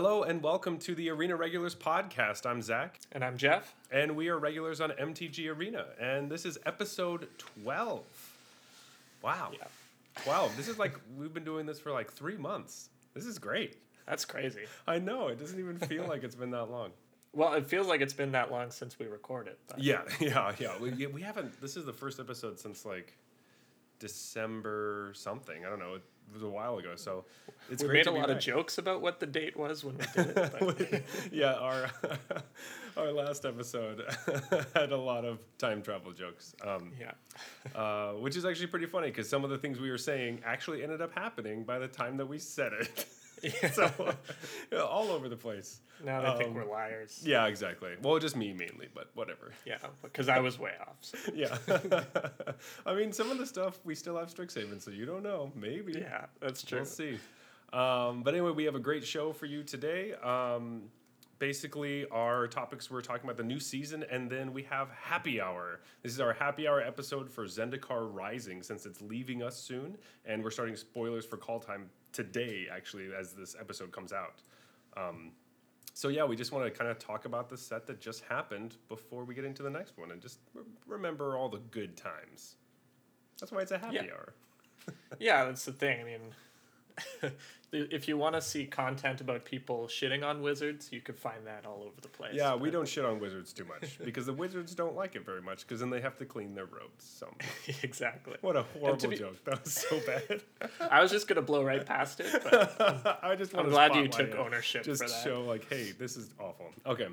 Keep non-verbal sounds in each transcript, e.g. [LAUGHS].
Hello and welcome to the Arena Regulars podcast. I'm Zach, And I'm Jeff. and we are regulars on MTG Arena, and this is episode 12. Wow. Yeah. 12. This is like, we've been doing this for like three months. This is great. That's crazy. I know, it doesn't even feel like it's been that long. Well, it feels like it's been that long since we recorded. But Yeah, [LAUGHS] yeah, yeah. We, yeah, we haven't, this is the first episode since like December something. I don't know. It was a while ago, so it's we great made a lot of jokes about what the date was when we did it. [LAUGHS] Yeah, our [LAUGHS] our last episode [LAUGHS] had a lot of time travel jokes, um, yeah. uh, which is actually pretty funny because some of the things we were saying actually ended up happening by the time that we said it. [LAUGHS] so [LAUGHS] all over the place. Now they think Um, we're liars. Yeah, exactly. Well, just me mainly, but whatever. Yeah, because I was way off. so- [LAUGHS] Yeah. I mean, some of the stuff we still have Strixhaven, so you don't know. Maybe. Yeah, that's true. We'll see. Um, but anyway, we have a great show for you today. Um, basically, our topics we're talking about the new season, and then we have happy hour. This is our happy hour episode for Zendikar Rising, since it's leaving us soon, and we're starting spoilers for Kaldheim today, actually, as this episode comes out. Um, so yeah, we just want to kind of talk about the set that just happened before we get into the next one, and just re- remember all the good times. That's why it's a happy Yeah. hour. [LAUGHS] Yeah, that's the thing. I mean, [LAUGHS] if you want to see content about people shitting on wizards, you could find that all over the place. Yeah, we don't shit on wizards too much because the wizards don't like it very much because then they have to clean their robes. So [LAUGHS] exactly. what a horrible be- joke. That was so bad. [LAUGHS] I was just gonna blow right past it, but [LAUGHS] I just I'm glad you took ownership Just for that. show like, hey, this is awful. Okay.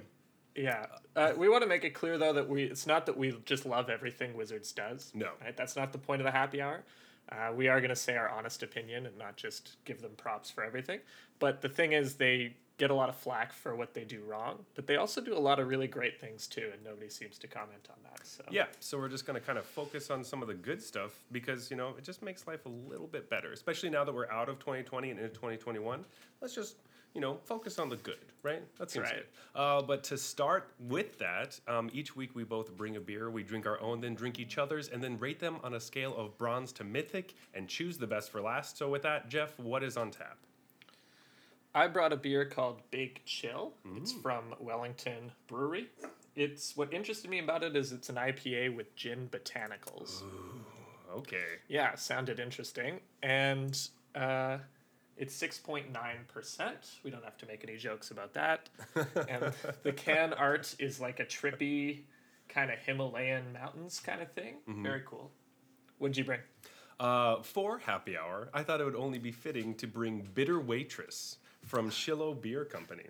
Yeah, uh, we want to make it clear though that we it's not that we just love everything Wizards does. No. right? That's not the point of the happy hour. Uh, we are going to say our honest opinion and not just give them props for everything. But the thing is, they get a lot of flack for what they do wrong, but they also do a lot of really great things too, and nobody seems to comment on that. So Yeah, so we're just going to kind of focus on some of the good stuff because, you know, it just makes life a little bit better, especially now that we're out of 2020 and into 2021. Let's just, you know, focus on the good, right? That seems Right. good. Uh, but to start with that, um, each week we both bring a beer, we drink our own, then drink each other's, and then rate them on a scale of bronze to mythic and choose the best for last. So with that, Jeff, what is on tap? I brought a beer called Big Chill. It's from Wellington Brewery. It's what interested me about it is it's an IPA with gin botanicals. Okay. Yeah, sounded interesting. And uh, it's 6.9%. We don't have to make any jokes about that. [LAUGHS] and the can art is like a trippy kind of Himalayan mountains kind of thing. Very cool. What'd you bring? Uh, for happy hour, I thought it would only be fitting to bring Bitter Waitress from Shiloh Beer Company.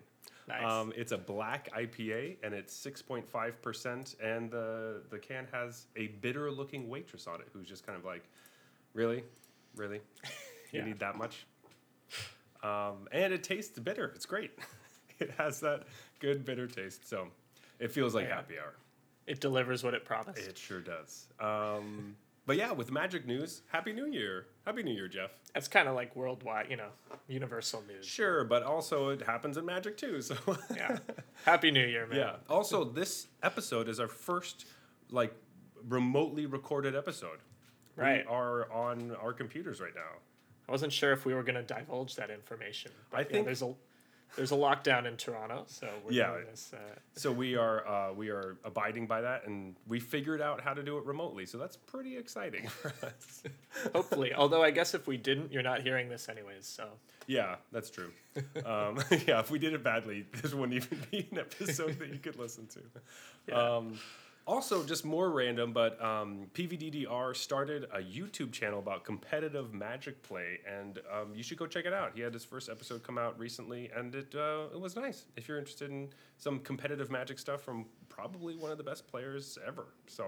Nice. Um, it's a black IPA and it's 6.5%. And the, the can has a bitter looking waitress on it who's just kind of like, really? Really? You Yeah. need that much? Um, and it tastes bitter. It's great. [LAUGHS] it has that good bitter taste. So it feels like Yeah. happy hour. It delivers what it promised. It sure does. Um, but yeah, with magic news, Happy New Year. Happy New Year, Jeff. That's kind of like worldwide, you know, universal news. Sure, but also it happens in Magic too. So Yeah. [LAUGHS] Happy New Year, man. yeah. Also, this episode is our first like remotely recorded episode. Right. We are on our computers right now. I wasn't sure if we were going to divulge that information. But I think- there's a there's a lockdown in Toronto, so we're Yeah. doing this. Uh, So we are uh, we are abiding by that, and we figured out how to do it remotely. So that's pretty exciting for us. [LAUGHS] hopefully, although I guess if we didn't, you're not hearing this anyways. So Yeah, that's true. [LAUGHS] Um, [LAUGHS] yeah, if we did it badly, this wouldn't even be an episode that you could listen to. Yeah. Um, also, just more random, but um, PVDDR started a YouTube channel about competitive Magic play, and um, you should go check it out. He had his first episode come out recently, and it uh, it was nice. If you're interested in some competitive Magic stuff from probably one of the best players ever, so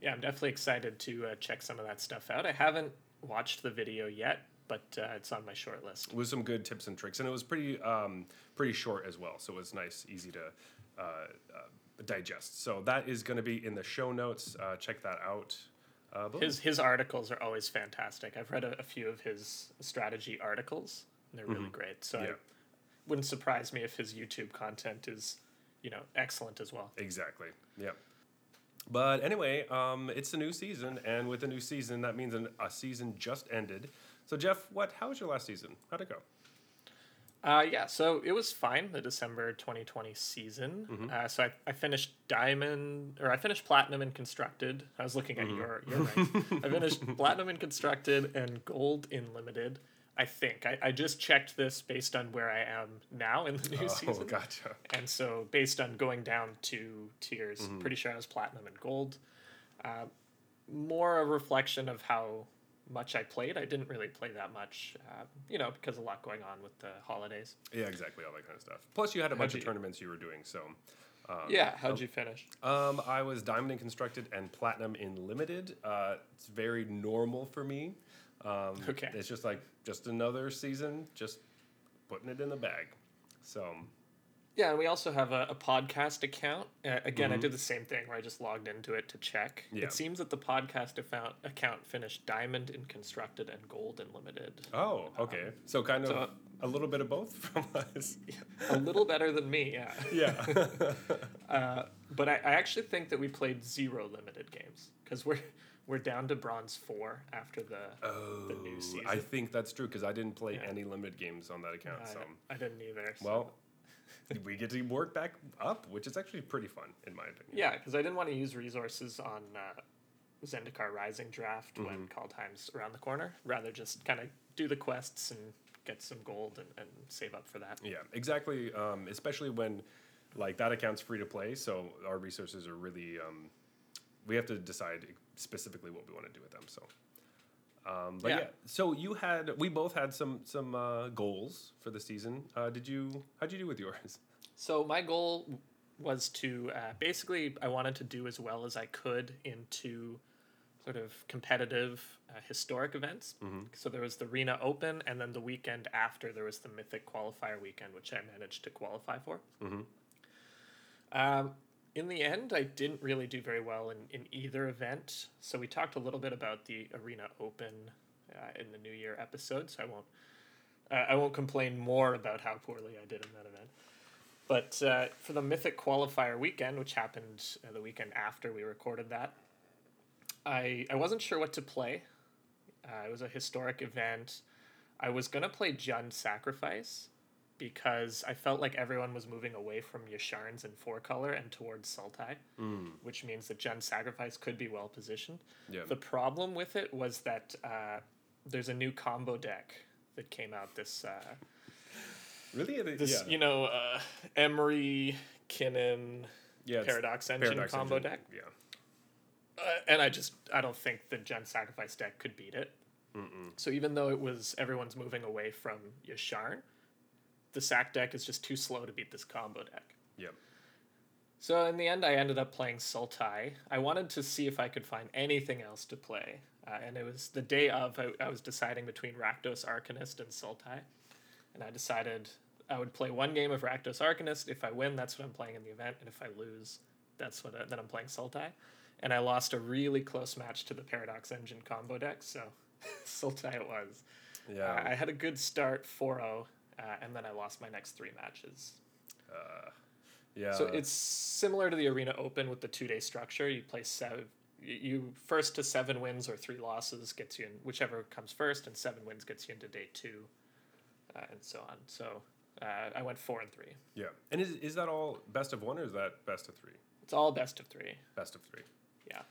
yeah, I'm definitely excited to uh, check some of that stuff out. I haven't watched the video yet, but uh, it's on my short list. with some good tips and tricks, and it was pretty um, pretty short as well, so it was nice, easy to uh, uh, digest. So that is going to be in the show notes. Uh, check that out. Uh. His his articles are always fantastic. I've read a, a few of his strategy articles, and they're really great. So Yeah. I wouldn't surprise me if his YouTube content is, you know, excellent as well. Exactly. Yeah. But anyway, um, it's a new season, and with a new season, that means an, a season just ended. So Jeff, what? How was your last season? How'd it go? Uh, yeah, so it was fine the December 2020 season. Mm-hmm. Uh, so I, I finished diamond or I finished platinum in constructed. I was looking at Mm-hmm. your your rank. I finished [LAUGHS] platinum in constructed and gold in limited. I think I, I just checked this based on where I am now in the new season. Oh, season. gotcha. And so, based on going down two tiers, Mm-hmm. pretty sure I was platinum and gold. Uh, more a reflection of how much I played. I didn't really play that much, uh, you know, because a lot going on with the holidays. Yeah, exactly, all that kind of stuff. Plus, you had a bunch How'd of you- tournaments you were doing, so. Um, yeah, how'd you finish? Um, I was diamond in constructed and platinum in limited. Uh, it's very normal for me. Um, Okay. It's just like just another season, just putting it in the bag. So Yeah, and we also have a, a podcast account. Uh, again, I did the same thing where I just logged into it to check. Mm-hmm. Yeah. It seems that the podcast account, account finished diamond in constructed and gold in limited. oh, okay. So kind of so- a little bit of both [LAUGHS] from us. a little better than me, yeah. Yeah. [LAUGHS] [LAUGHS] Uh, but I, I actually think that we played zero limited games because we're we're down to bronze four after the oh, the new season. I think that's true because I didn't play Yeah. any limited games on that account. I, so I didn't either. so- well, we get to work back up, which is actually pretty fun in my opinion. yeah, because I didn't want to use resources on uh, Zendikar Rising draft Mm-hmm. when Kaldheim's around the corner. Rather just kind of do the quests and get some gold and, and save up for that. Yeah, exactly. Um, especially when like that account's free to play, so our resources are really um, we have to decide specifically what we want to do with them. So, um, but yeah. Yeah. So you had we both had some some uh, goals for the season. Uh, did you? How'd you do with yours? So my goal was to uh, basically I wanted to do as well as I could into sort of competitive uh, historic events. So there was the Arena Open, and then the weekend after there was the Mythic Qualifier weekend, which I managed to qualify for. Um, in the end, I didn't really do very well in, in either event. So we talked a little bit about the Arena Open uh, in the New Year episode. So I won't uh, I won't complain more about how poorly I did in that event. But uh, for the Mythic Qualifier weekend, which happened uh, the weekend after we recorded that, I I wasn't sure what to play. Uh, it was a historic event. I was gonna play Jund Sacrifice because I felt like everyone was moving away from Yasharns and four color and towards Sultai, which means that Jund Sacrifice could be well positioned. Yeah. The problem with it was that uh, there's a new combo deck that came out this uh, Really? This yeah. you know uh, Emery Kinnan yeah. Paradox Engine Paradox combo Engine, deck, Yeah. uh, and I just I don't think the Jund Sacrifice deck could beat it. So even though it was everyone's moving away from Yasharn, the Sack deck is just too slow to beat this combo deck. Yeah. So in the end, I ended up playing Sultai. I wanted to see if I could find anything else to play, uh, and it was the day of. I, I was deciding between Rakdos Arcanist and Sultai, and I decided I would play one game of Rakdos Arcanist. If I win, that's what I'm playing in the event, and if I lose, that's what I, then I'm playing Sultai. And I lost a really close match to the Paradox Engine combo deck, so [LAUGHS] Sultai it was. Yeah. Uh, I had a good start, 4 0, uh, and then I lost my next three matches. yeah. So it's similar to the Arena Open with the two day structure. You play seven. You you first to seven wins or three losses gets you in whichever comes first, and seven wins gets you into day two, uh, and so on. So uh, I went four and three. yeah. And is is that all best of one or is that best of three? It's all best of three. Best of three. Yeah.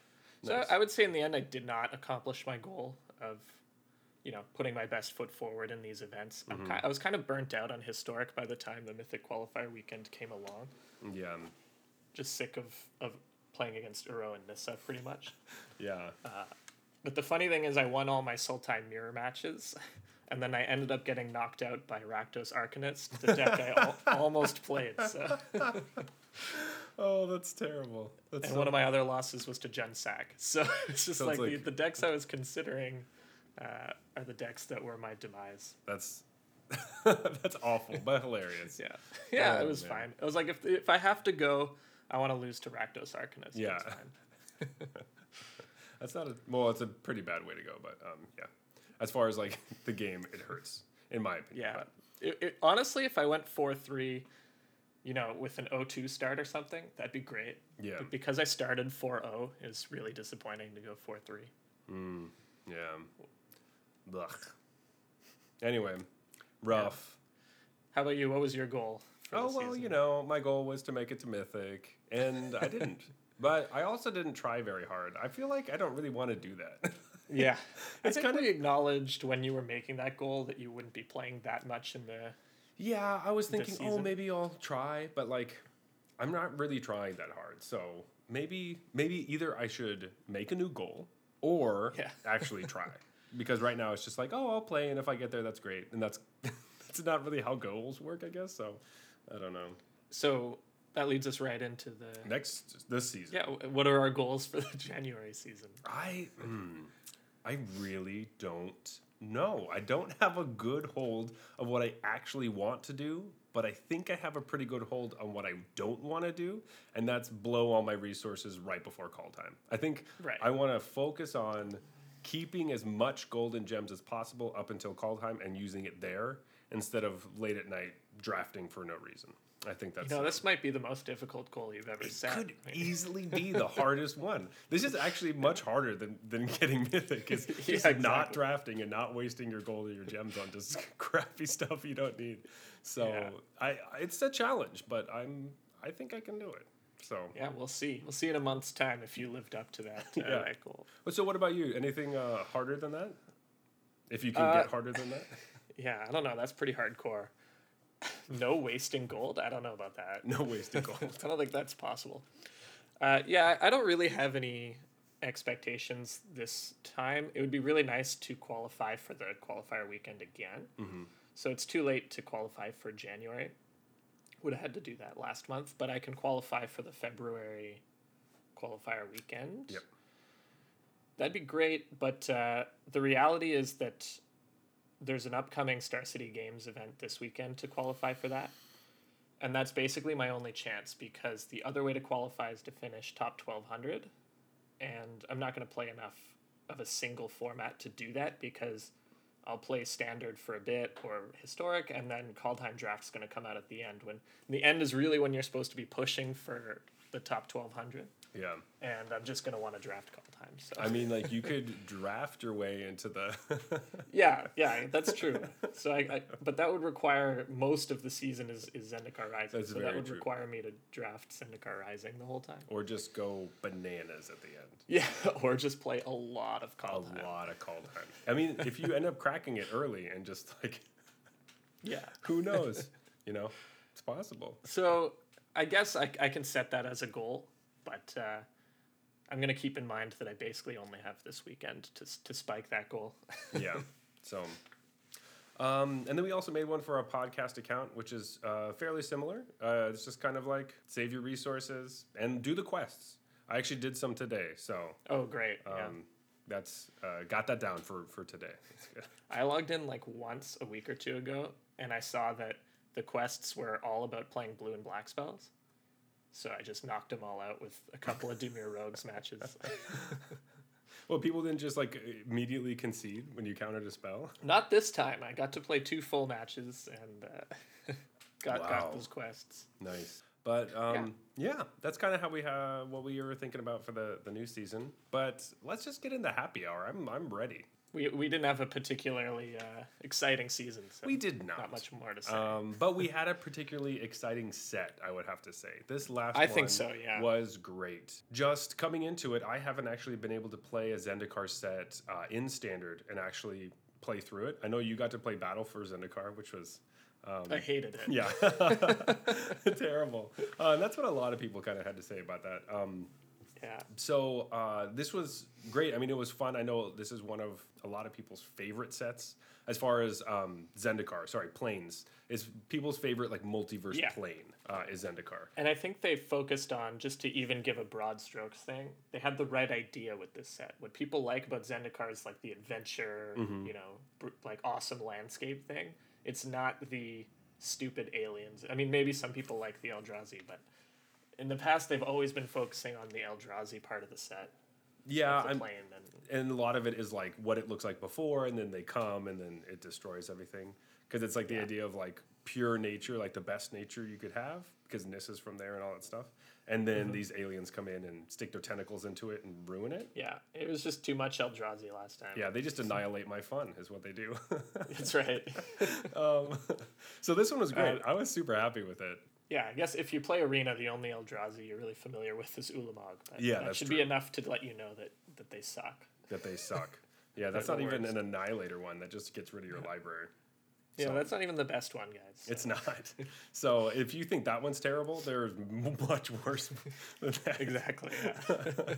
So I would say in the end, I did not accomplish my goal of, you know, putting my best foot forward in these events. I'm mm-hmm. ki- I was kind of burnt out on historic by the time the Mythic Qualifier weekend came along. Yeah. Just sick of of playing against Uro and Nissa pretty much. Yeah. Uh, but the funny thing is, I won all my Sultai mirror matches, [LAUGHS] and then I ended up getting knocked out by Rakdos Arcanist, the deck I al- [LAUGHS] almost played. So, [LAUGHS] oh, that's terrible. That's and so- one of my other losses was to Jund So it's just it's like, the, like- the decks I was considering uh, are the decks that were my demise. that's [LAUGHS] that's awful, but hilarious. Yeah, yeah, Oh, it was man. fine. I was like, if if I have to go, I want to lose to Rakdos Arcanist. Yeah. it's fine. [LAUGHS] That's not a well. It's a pretty bad way to go, but um, yeah. As far as like [LAUGHS] the game, it hurts in my opinion. Yeah. It, it, honestly, if I went 4 3, you know, with an 0 2 start or something, that'd be great. yeah, But because I started 4 0, it's really disappointing to go 4 3. yeah. Ugh. Anyway, rough. How about you? What was your goal? Oh well, season? you know, my goal was to make it to Mythic, and I didn't. [LAUGHS] but I also didn't try very hard. I feel like I don't really want to do that. [LAUGHS] Yeah, [LAUGHS] It's kinda- acknowledged when you were making that goal that you wouldn't be playing that much in the. yeah, I was thinking, oh, maybe I'll try, but like, I'm not really trying that hard. So maybe, maybe either I should make a new goal or Yeah. actually try. Because right now it's just like, oh, I'll play, and if I get there, that's great, and that's [LAUGHS] that's not really how goals work, I guess. So I don't know. So that leads us right into the. Next this season. Yeah, what are our goals for the [LAUGHS] January season? I mm, I really don't know. I don't have a good hold of what I actually want to do, but I think I have a pretty good hold on what I don't want to do, and that's blow all my resources right before Kaldheim. I think Right. I want to focus on keeping as much golden gems as possible up until Kaldheim and using it there instead of late at night drafting for no reason. I think that's You know, this might be the most difficult goal you've ever set. could easily be [LAUGHS] the hardest one. This is actually much harder than, than [LAUGHS] getting mythic. Is Yeah, just not drafting and not wasting your gold or your gems on just [LAUGHS] crappy stuff you don't need. So Yeah. I it's a challenge, but I'm I think I can do it. So Yeah, we'll see. We'll see in a month's time if you lived up to that, [LAUGHS] uh, Yeah. that goal. so what about you? Anything uh, harder than that? If you can Uh, get harder than that, [LAUGHS] Yeah, I don't know. That's pretty hardcore. [LAUGHS] no wasting gold? I don't know about that. no wasting gold. I don't think that's possible. Uh, yeah, I don't really have any expectations this time. It would be really nice to qualify for the qualifier weekend again. Mm-hmm. So it's too late to qualify for January. Would have had to do that last month, but I can qualify for the February qualifier weekend. Yep. That'd be great, but uh, the reality is that there's an upcoming Star City Games event this weekend to qualify for that. And that's basically my only chance because the other way to qualify is to finish top 1200. And I'm not going to play enough of a single format to do that because I'll play standard for a bit or historic, and then Kaldheim draft's going to come out at the end. When the end is really when you're supposed to be pushing for the top 1200. Yeah. And I'm just going to want to draft call time. So I mean, like you [LAUGHS] could draft your way into the. [LAUGHS] Yeah, yeah, that's true. so I, I, but that would require most of the season is, is Zendikar Rising. That's so that would true. require me to draft Zendikar Rising the whole time. or just go bananas at the end. [LAUGHS] Yeah, or just play a lot of A Kaldheim. lot of call time. I mean, if you end up cracking it early and just like, Yeah. who knows? You know, it's possible. So I guess I, I can set that as a goal, but uh, I'm gonna keep in mind that I basically only have this weekend to to spike that goal. [LAUGHS] Yeah. So, um, and then we also made one for our podcast account, which is uh, fairly similar. Uh, it's just kind of like save your resources and do the quests. I actually did some today, so oh, great! yeah. um, that's uh, got that down for for today. [LAUGHS] I logged in like once a week or two ago, and I saw that the quests were all about playing blue and black spells. So I just knocked them all out with a couple of Dimir Rogues matches. [LAUGHS] Well, people didn't just like immediately concede when you countered a spell. Not this time. I got to play two full matches and uh, [LAUGHS] got Wow. got those quests. Nice. But um, yeah. that's kind of how we have what we were thinking about for the, the new season. But let's just get into happy hour. I'm I'm ready. We, we didn't have a particularly uh, exciting season, so We did not. not much more to say. Um, but we had a particularly exciting set, I would have to say. This last I think so, yeah. was great. Just coming into it, I haven't actually been able to play a Zendikar set uh, in standard and actually play through it. I know you got to play Battle for Zendikar, which was I hated it. yeah, [LAUGHS] terrible. Uh, that's what a lot of people kind of had to say about that. Um, Yeah. so uh, this was great. I mean, it was fun. I know this is one of a lot of people's favorite sets as far as um, Zendikar. Sorry, planes is people's favorite like multiverse Yeah. plane uh, is Zendikar. And I think they focused on just to even give a broad strokes thing. They had the right idea with this set. What people like about Zendikar is like the adventure, Mm-hmm. you know, br- like awesome landscape thing. It's not the stupid aliens. I mean, maybe some people like the Eldrazi, but in the past they've always been focusing on the Eldrazi part of the set, Yeah, the and, and a lot of it is like what it looks like before, and then they come, and then it destroys everything because it's like the idea of like pure nature, like the best nature you could have, because Nissa's from there and all that stuff. And then these aliens come in and stick their tentacles into it and ruin it. Yeah, it was just too much Eldrazi last time. Yeah, they just [LAUGHS] annihilate my fun, is what they do. That's right. [LAUGHS] um, [LAUGHS] so this one was great. Uh, I was super happy with it. Yeah, I guess if you play Arena, the only Eldrazi you're really familiar with is Ulamog. But Yeah, that that's should true. be enough to let you know that, that they suck. That they suck. [LAUGHS] Yeah, that's not even an annihilator one. That just gets rid of your library. Yeah, So- that's not even the best one, guys. so- It's not. So if you think that one's terrible, there's much worse [LAUGHS] than that. exactly. Yeah.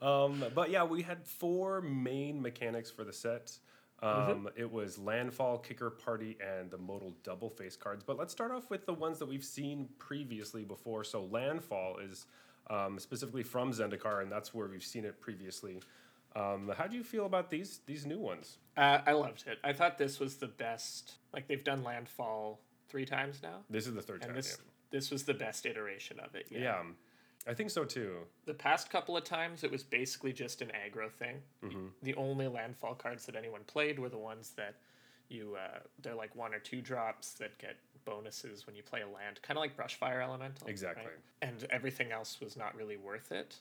[LAUGHS] Um, but yeah, we had four main mechanics for the set. Um, It was landfall, kicker party, and the modal double face cards. But let's start off with the ones that we've seen previously before. So landfall is um, specifically from Zendikar, and that's where we've seen it previously. Um, how do you feel about these these new ones? uh, I loved it. I thought this was the best. Like they've done Landfall three times now, This is the third and time. this this was the best iteration of it. yeah. Yeah. I think so too. The past couple of times, it was basically just an aggro thing. The only landfall cards that anyone played were the ones that you uh, they're like one or two drops that get bonuses when you play a land, kind of like Brushfire Elemental. right? Exactly. And everything else was not really worth it.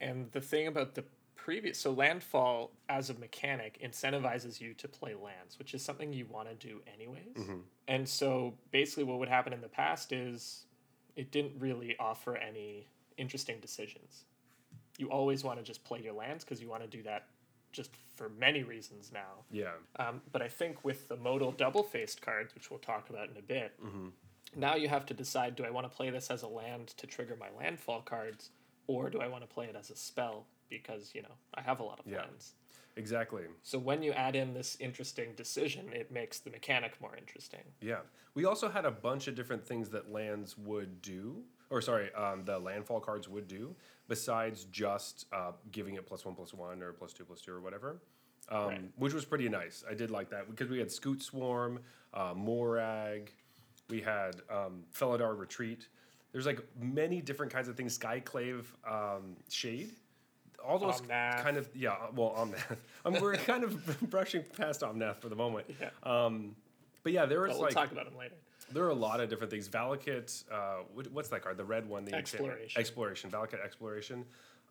And the thing about the previous so landfall as a mechanic incentivizes you to play lands, which is something you want to do anyways. And so basically, what would happen in the past is it didn't really offer any interesting decisions. You always want to just play your lands because you want to do that just for many reasons now. Yeah. Um, but I think with the modal double faced cards, which we'll talk about in a bit, now you have to decide do I want to play this as a land to trigger my landfall cards, or do I want to play it as a spell because, you know, I have a lot of Yeah. lands. Exactly. So when you add in this interesting decision, it makes the mechanic more interesting. Yeah. We also had a bunch of different things that lands would do, or sorry, um, the landfall cards would do, besides just uh, giving it plus one, plus one, or plus two, plus two, or whatever. Um, Right. Which was pretty nice. I did like that because we had Scute Swarm, uh, Moraug, we had um, Felidar Retreat. There's like many different kinds of things. Skyclave um, Shade. All those Omnath. kind of yeah. Well, Omnath. [LAUGHS] I mean, we're kind of [LAUGHS] brushing past Omnath for the moment. Yeah. Um, but yeah, there was But we'll like talk about them later. There are a lot of different things. Valakut, uh, what, what's that card? The red one. The Exploration. Exploration. Valakut Exploration.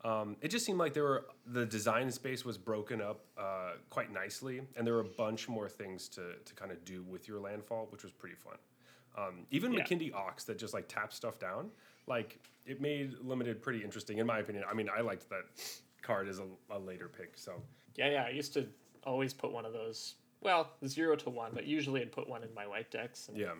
Um, it just seemed like there were the design space was broken up uh, quite nicely, and there were a bunch more things to to kind of do with your landfall, which was pretty fun. Um, even Yeah. Makindi Ox that just like taps stuff down, like it made limited pretty interesting in my opinion. I mean, I liked that card as a, a later pick. So Yeah, yeah. I used to always put one of those. Well, zero to one, but usually I'd put one in my white decks. And Yeah.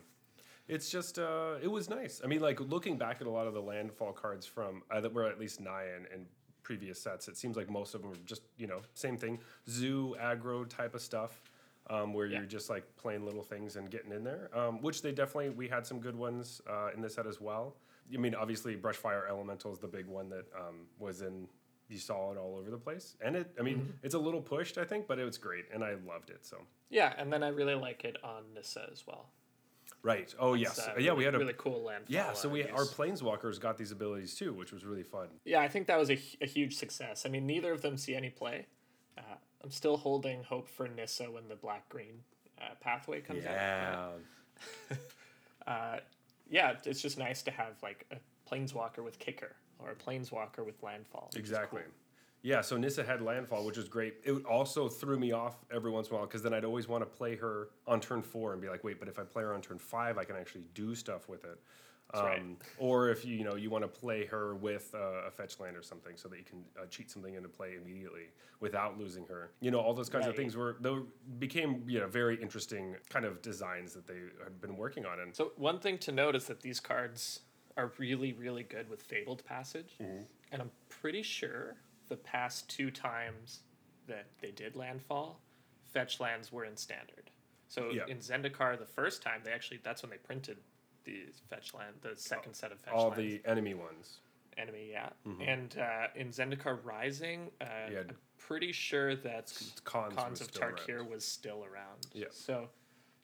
It's just, uh, it was nice. I mean, like looking back at a lot of the landfall cards from uh, that were at least Naya and, and previous sets, it seems like most of them were just, you know, same thing, zoo aggro type of stuff, um, where Yeah. you're just like playing little things and getting in there. Um, which they definitely, we had some good ones uh, in this set as well. I mean, obviously, Brushfire Elemental is the big one that um, was in. You saw it all over the place, and it. I mean, Mm-hmm. it's a little pushed, I think, but it was great, and I loved it. So Yeah, and then I really like it on Nissa as well. Right. Oh yes, uh, yeah. We had a really cool landfall. Yeah, so we our planeswalkers got these abilities too, which was really fun. Yeah, I think that was a, a huge success. I mean, neither of them see any play. Uh, I'm still holding hope for Nissa when the black green uh, pathway comes out. [LAUGHS] Uh, yeah, it's just nice to have like a planeswalker with kicker or a planeswalker with landfall. exactly. cool. Yeah, so Nissa had landfall, which was great. It also threw me off every once in a while because then I'd always want to play her on turn four and be like, wait, but if I play her on turn five, I can actually do stuff with it. Um, right. Or if you you know you want to play her with uh, a fetch land or something, so that you can uh, cheat something into play immediately without losing her. You know, all those kinds of things were they became you know very interesting kind of designs that they had been working on. And So one thing to note is that these cards are really, really good with Fabled Passage, Mm-hmm. and I'm pretty sure the past two times that they did landfall, fetch lands were in standard. So Yeah. in Zendikar, the first time they actually that's when they printed the fetch land, the second set of fetch all lands. the enemy ones. enemy, yeah. And uh, in Zendikar Rising, uh, Yeah. I'm pretty sure that Khans Khans of still around. Tarkir was still around. Yeah. So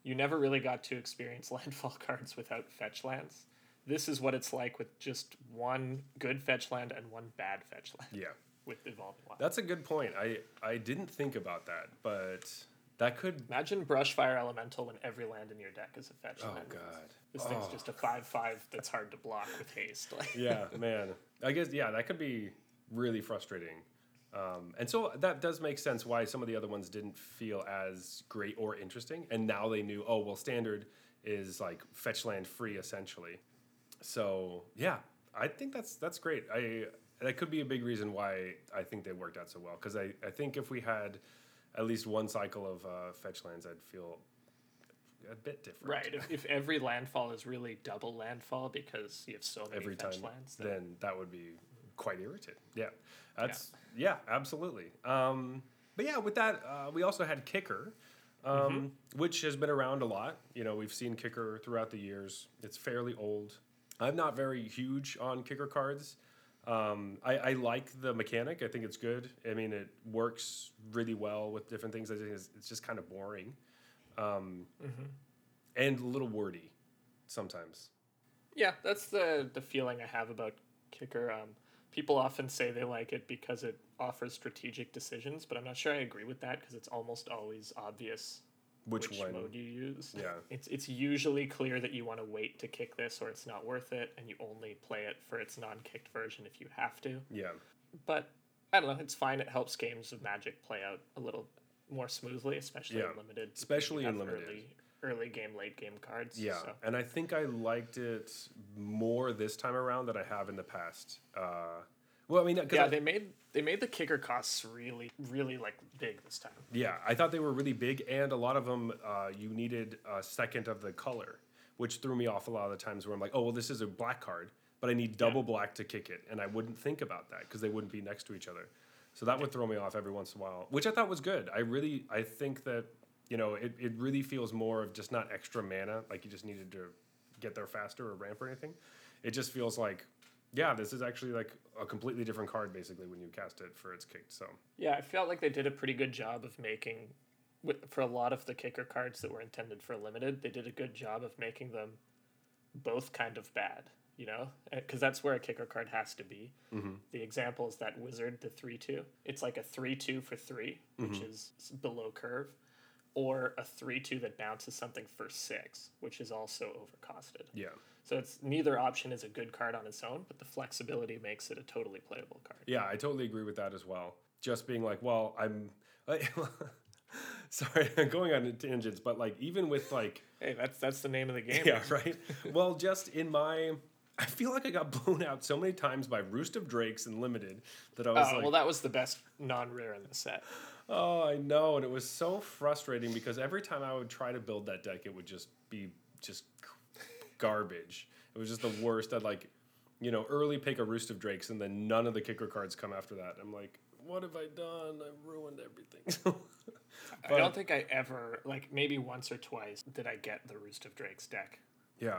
you never really got to experience [LAUGHS] landfall cards without fetch lands. This is what it's like with just one good fetch land and one bad fetch land Yeah. With Evolving Wild. That's a good point. I I didn't think about that, but That could. Imagine Brushfire Elemental when every land in your deck is a fetch Oh land. god. This thing's Oh. just a five five that's hard to block with haste. [LAUGHS] Like, yeah, man. I guess yeah, that could be really frustrating. Um, and so that does make sense why some of the other ones didn't feel as great or interesting. And now they knew, oh well, standard is like fetch land free essentially. So yeah, I think that's that's great. I that could be a big reason why I think they worked out so well. Because I, I think if we had at least one cycle of uh, fetch lands, I'd feel a bit different. right. If, if every landfall is really double landfall because you have so many every fetch time, lands, then then that would be quite irritating. Yeah, that's yeah, absolutely. Um, but yeah, with that, uh, we also had Kicker, um, Mm-hmm. which has been around a lot. You know, we've seen Kicker throughout the years. It's fairly old. I'm not very huge on Kicker cards. Um, I, I like the mechanic. I think it's good. I mean, it works really well with different things. I think it's, it's just kind of boring, um, Mm-hmm. and a little wordy sometimes. Yeah, that's the the feeling I have about kicker. Um, people often say they like it because it offers strategic decisions, but I'm not sure I agree with that because it's almost always obvious Which, which, one? mode you use. Yeah. It's it's usually clear that you want to wait to kick this or it's not worth it, and you only play it for its non-kicked version if you have to. Yeah. But I don't know, it's fine. It helps games of Magic play out a little more smoothly, especially Yeah, in limited. especially in limited. Early, early game, late game cards. Yeah, so. and I think I liked it more this time around than I have in the past. Uh, well, I mean, Yeah, I, they made they made the kicker costs really really like big this time. yeah, I thought they were really big, and a lot of them uh, you needed a second of the color, which threw me off a lot of the times where I'm like, oh well, this is a black card, but I need double black to kick it, and I wouldn't think about that because they wouldn't be next to each other. So that would throw me off every once in a while, which I thought was good. I really, I think that you know, it, it really feels more of just not extra mana, like you just needed to get there faster or ramp or anything. It just feels like, yeah, this is actually like a completely different card basically when you cast it for its kicked. So Yeah, I felt like they did a pretty good job of making, with- for a lot of the kicker cards that were intended for limited, they did a good job of making them both kind of bad. You know, because that's where a kicker card has to be. Mm-hmm. The example is that wizard, the three two. It's like a three two for three, which Mm-hmm. is below curve, or a three two that bounces something for six, which is also overcosted. yeah, So it's neither option is a good card on its own, but the flexibility makes it a totally playable card. yeah, I totally agree with that as well. Just being like, well, I'm. [LAUGHS] Sorry, I'm [LAUGHS] going on tangents, but like even with like Hey, that's that's the name of the game. Yeah, right. well, just in my, I feel like I got [LAUGHS] blown out so many times by Roost of Drakes and Limited that I was Oh, like, well, that was the best non-rare in the set. oh, I know, and it was so frustrating because every time I would try to build that deck, it would just be just garbage. It was just the worst. I'd like, you know, early pick a Roost of Drakes, and then none of the kicker cards come after that. I'm like, what have I done? I've ruined everything. [LAUGHS] I don't think I ever, like maybe once or twice, did I get the Roost of Drakes deck. Yeah,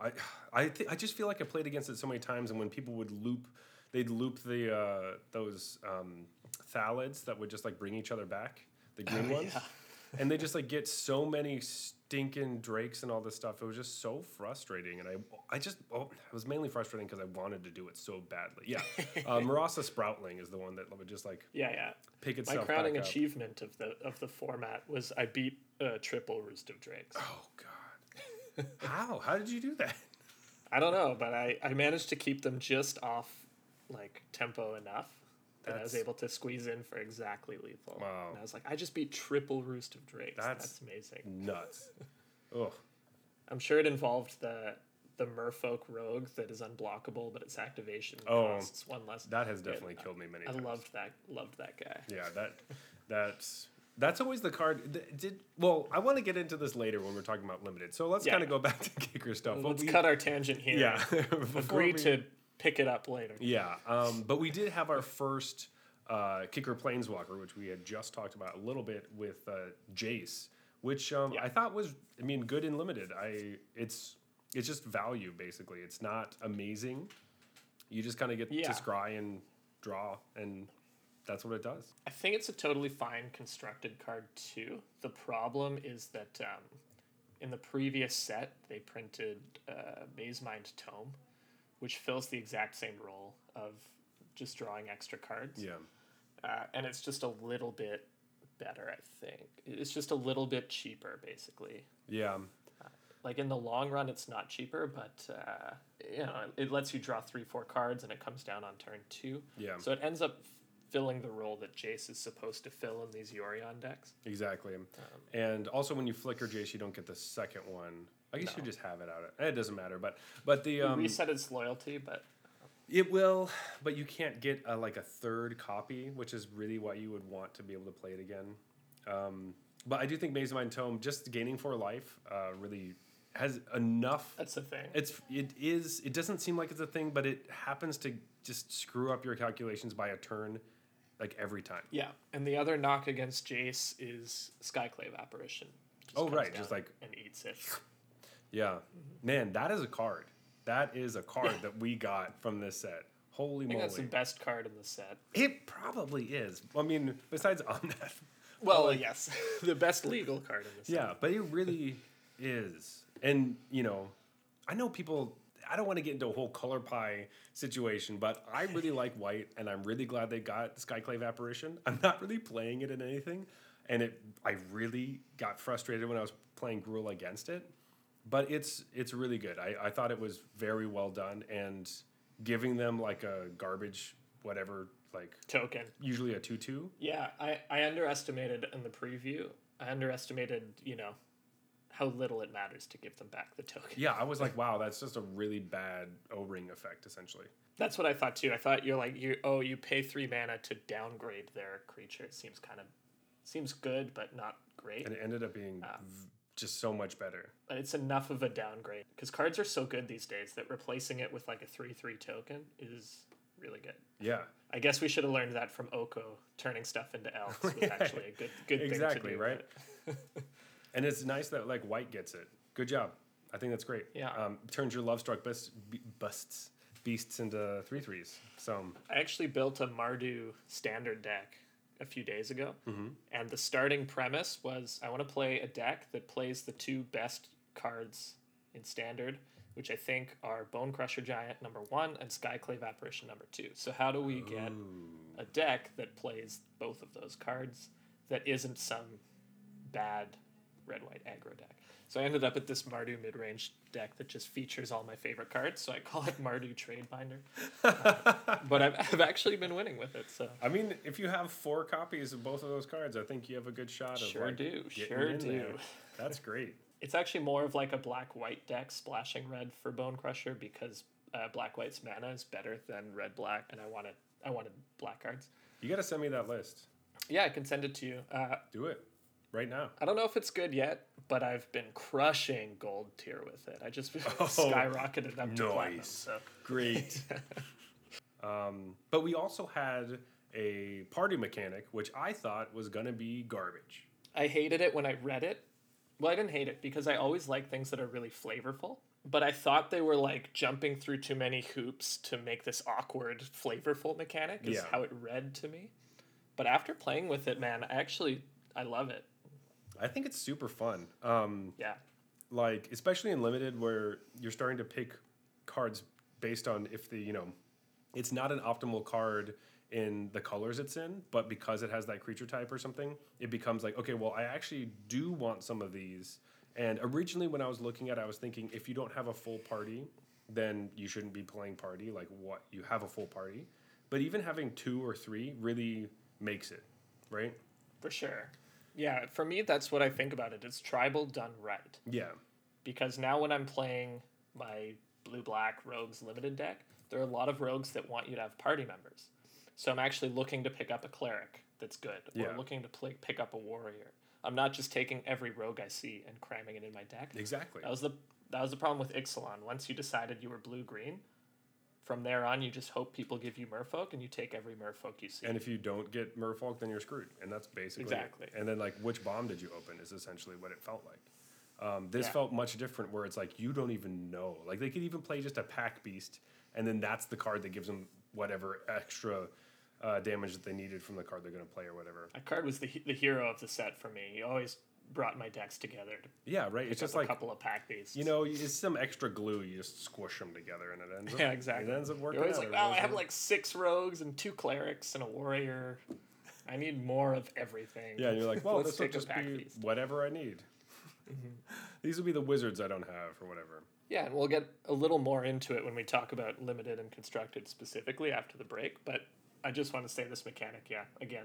I I th- I just feel like I played against it so many times, and when people would loop, they'd loop the uh, those um, thalids that would just like bring each other back, the green Oh, ones, yeah. And they just like get so many stinking drakes and all this stuff. It was just so frustrating, and I I just oh, it was mainly frustrating because I wanted to do it so badly. Yeah, [LAUGHS] uh, Murasa Sproutling is the one that would just like Yeah, yeah. pick itself. My crowning achievement of the of the format was I beat a triple Roost of Drakes. Oh God, [LAUGHS] how how did you do that? I don't know, but I, I managed to keep them just off like tempo enough that I was able to squeeze in for exactly lethal. Wow. And I was like, I just beat triple Roost of Drakes. That's- That's, amazing. Nuts. [LAUGHS] Ugh. I'm sure it involved the the Merfolk Rogue that is unblockable, but its activation Oh, costs one less. That has definitely killed me many I times. loved that. Loved that guy. Yeah, that that's that's always the card. th- Did well? I want to get into this later when we're talking about limited. So let's Yeah. kind of go back to [LAUGHS] kicker stuff. Let's we- cut our tangent here. Yeah, [LAUGHS] Agree we- to pick it up later. Yeah, um, but we did have our first uh, kicker planeswalker, which we had just talked about a little bit with uh, Jace, which um, Yeah. I thought was, I mean, good and limited. I it's it's just value basically. It's not amazing. You just kind of get Yeah. to scry and draw, and that's what it does. I think it's a totally fine constructed card too. The problem is that um, in the previous set they printed uh, Maze Mind Tome, which fills the exact same role of just drawing extra cards. Yeah. uh, and it's just a little bit better. I think it's just a little bit cheaper, basically. Yeah. Like in the long run, it's not cheaper, but uh, you know it lets you draw three, four cards, and it comes down on turn two. Yeah. So it ends up filling the role that Jace is supposed to fill in these Yorion decks. Exactly. and also, when you flicker Jace, you don't get the second one. I guess you No. just have it out. It doesn't matter, but but the um, Reset its loyalty, but it will. But you can't get a, like a third copy, which is really what you would want to be able to play it again. Um, but I do think Maze of Mind Tome just gaining for life uh, really has enough that's the thing. It's it is it doesn't seem like it's a thing, but it happens to just screw up your calculations by a turn, like every time. Yeah, and the other knock against Jace is Skyclave Apparition. Just Oh, right, just like- and eats it. Yeah, mm-hmm. man, that is a card. That is a card that we got from this set. Holy I think that's the best card in the set. It probably is. I mean, besides [LAUGHS] Omnath. Well, yes, [LAUGHS] the best legal card in the set. Yeah, but it really [LAUGHS] is. And, you know, I know people I don't want to get into a whole color pie situation, but I really like white and I'm really glad they got Skyclave Apparition. I'm not really playing it in anything, and it I really got frustrated when I was playing Gruul against it. But it's it's really good. I, I thought it was very well done and giving them like a garbage whatever like Token. usually a two two. Yeah, I, I underestimated in the preview. I underestimated, you know, how little it matters to give them back the token. Yeah, I was like, [LAUGHS] wow, that's just a really bad O ring effect essentially. That's what I thought too. I thought you're like you oh you pay three mana to downgrade their creature. It seems kind of seems good but not great. and it ended up being Ah. v- just so much better. But it's enough of a downgrade because cards are so good these days that replacing it with like a three three token is really good. Yeah, I guess we should have learned that from Oko. Turning stuff into elves was Yeah, [LAUGHS] actually a good good exactly, thing to do. right? [LAUGHS] and it's nice that like White gets it. Good job. I think that's great. Yeah. um, turns your love struck bust, be- busts beasts into three threes. So I actually built a Mardu standard deck a few days ago, Mm-hmm. and the starting premise was I want to play a deck that plays the two best cards in standard, which I think are Bonecrusher Giant number one and Skyclave Apparition number two. So how do we get a deck that plays both of those cards that isn't some bad red white aggro deck? So I ended up with this Mardu mid range deck that just features all my favorite cards. So I call it Mardu Trade Binder. [LAUGHS] but I've, I've actually been winning with it. So I mean, if you have four copies of both of those cards, I think you have a good shot of Sure like, do, sure do. there. That's [LAUGHS] great. it's actually more of like a black white deck splashing red for Bonecrusher because uh, black white's mana is better than red black, and I wanted I wanted black cards. You got to send me that list. Yeah, I can send it to you. Uh, Do it right now. I don't know if it's good yet, but I've been crushing gold tier with it. I just Oh, [LAUGHS] skyrocketed up to platinum. nice. So Great. [LAUGHS] um, but we also had a party mechanic, which I thought was going to be garbage. I hated it when I read it. Well, I didn't hate it because I always like things that are really flavorful. But I thought they were like jumping through too many hoops to make this awkward, flavorful mechanic. Is Yeah. how it read to me. But after playing with it, man, I actually I love it. I think it's super fun. Um, Yeah, like especially in limited where you're starting to pick cards based on if the you know it's not an optimal card in the colors it's in but because it has that creature type or something it becomes like okay well i actually do want some of these. And originally when i was looking at it i was thinking if you don't have a full party then you shouldn't be playing party. Like what you have a full party. But even having two or three really makes it right? For sure. Yeah, for me, that's what I think about it. It's tribal done right. yeah because now when I'm playing my blue black rogues limited deck, there are a lot of rogues that want you to have party members. So I'm actually looking to pick up a cleric that's good, or Yeah. looking to play, pick up a warrior. I'm not just taking every rogue I see and cramming it in my deck. exactly That was the that was the problem with Ixalan. Once you decided you were blue green, from there on you just hope people give you merfolk and you take every merfolk you see. And if you don't get Merfolk, then you're screwed. And that's basically it. Exactly. And then like which bomb did you open is essentially what it felt like. Um, this Yeah. felt much different where it's like you don't even know. Like they could even play just a pack beast, and then that's the card that gives them whatever extra uh, damage that they needed from the card they're going to play or whatever. that card was the the hero of the set for me. He always brought my decks together to Yeah, right. It's just like a couple of pack beasts. you know, it's some extra glue. You just squish them together, and it ends up. Yeah, exactly. It ends up working. You're always out. like, wow, oh, I have like six rogues and two clerics and a warrior. I need more of everything. Yeah, and you're like, well, this will take just pack be feast. whatever I need. Mm-hmm. These will be the wizards I don't have or whatever. Yeah, and we'll get a little more into it when we talk about limited and constructed specifically after the break. But I just want to say this mechanic, yeah, again,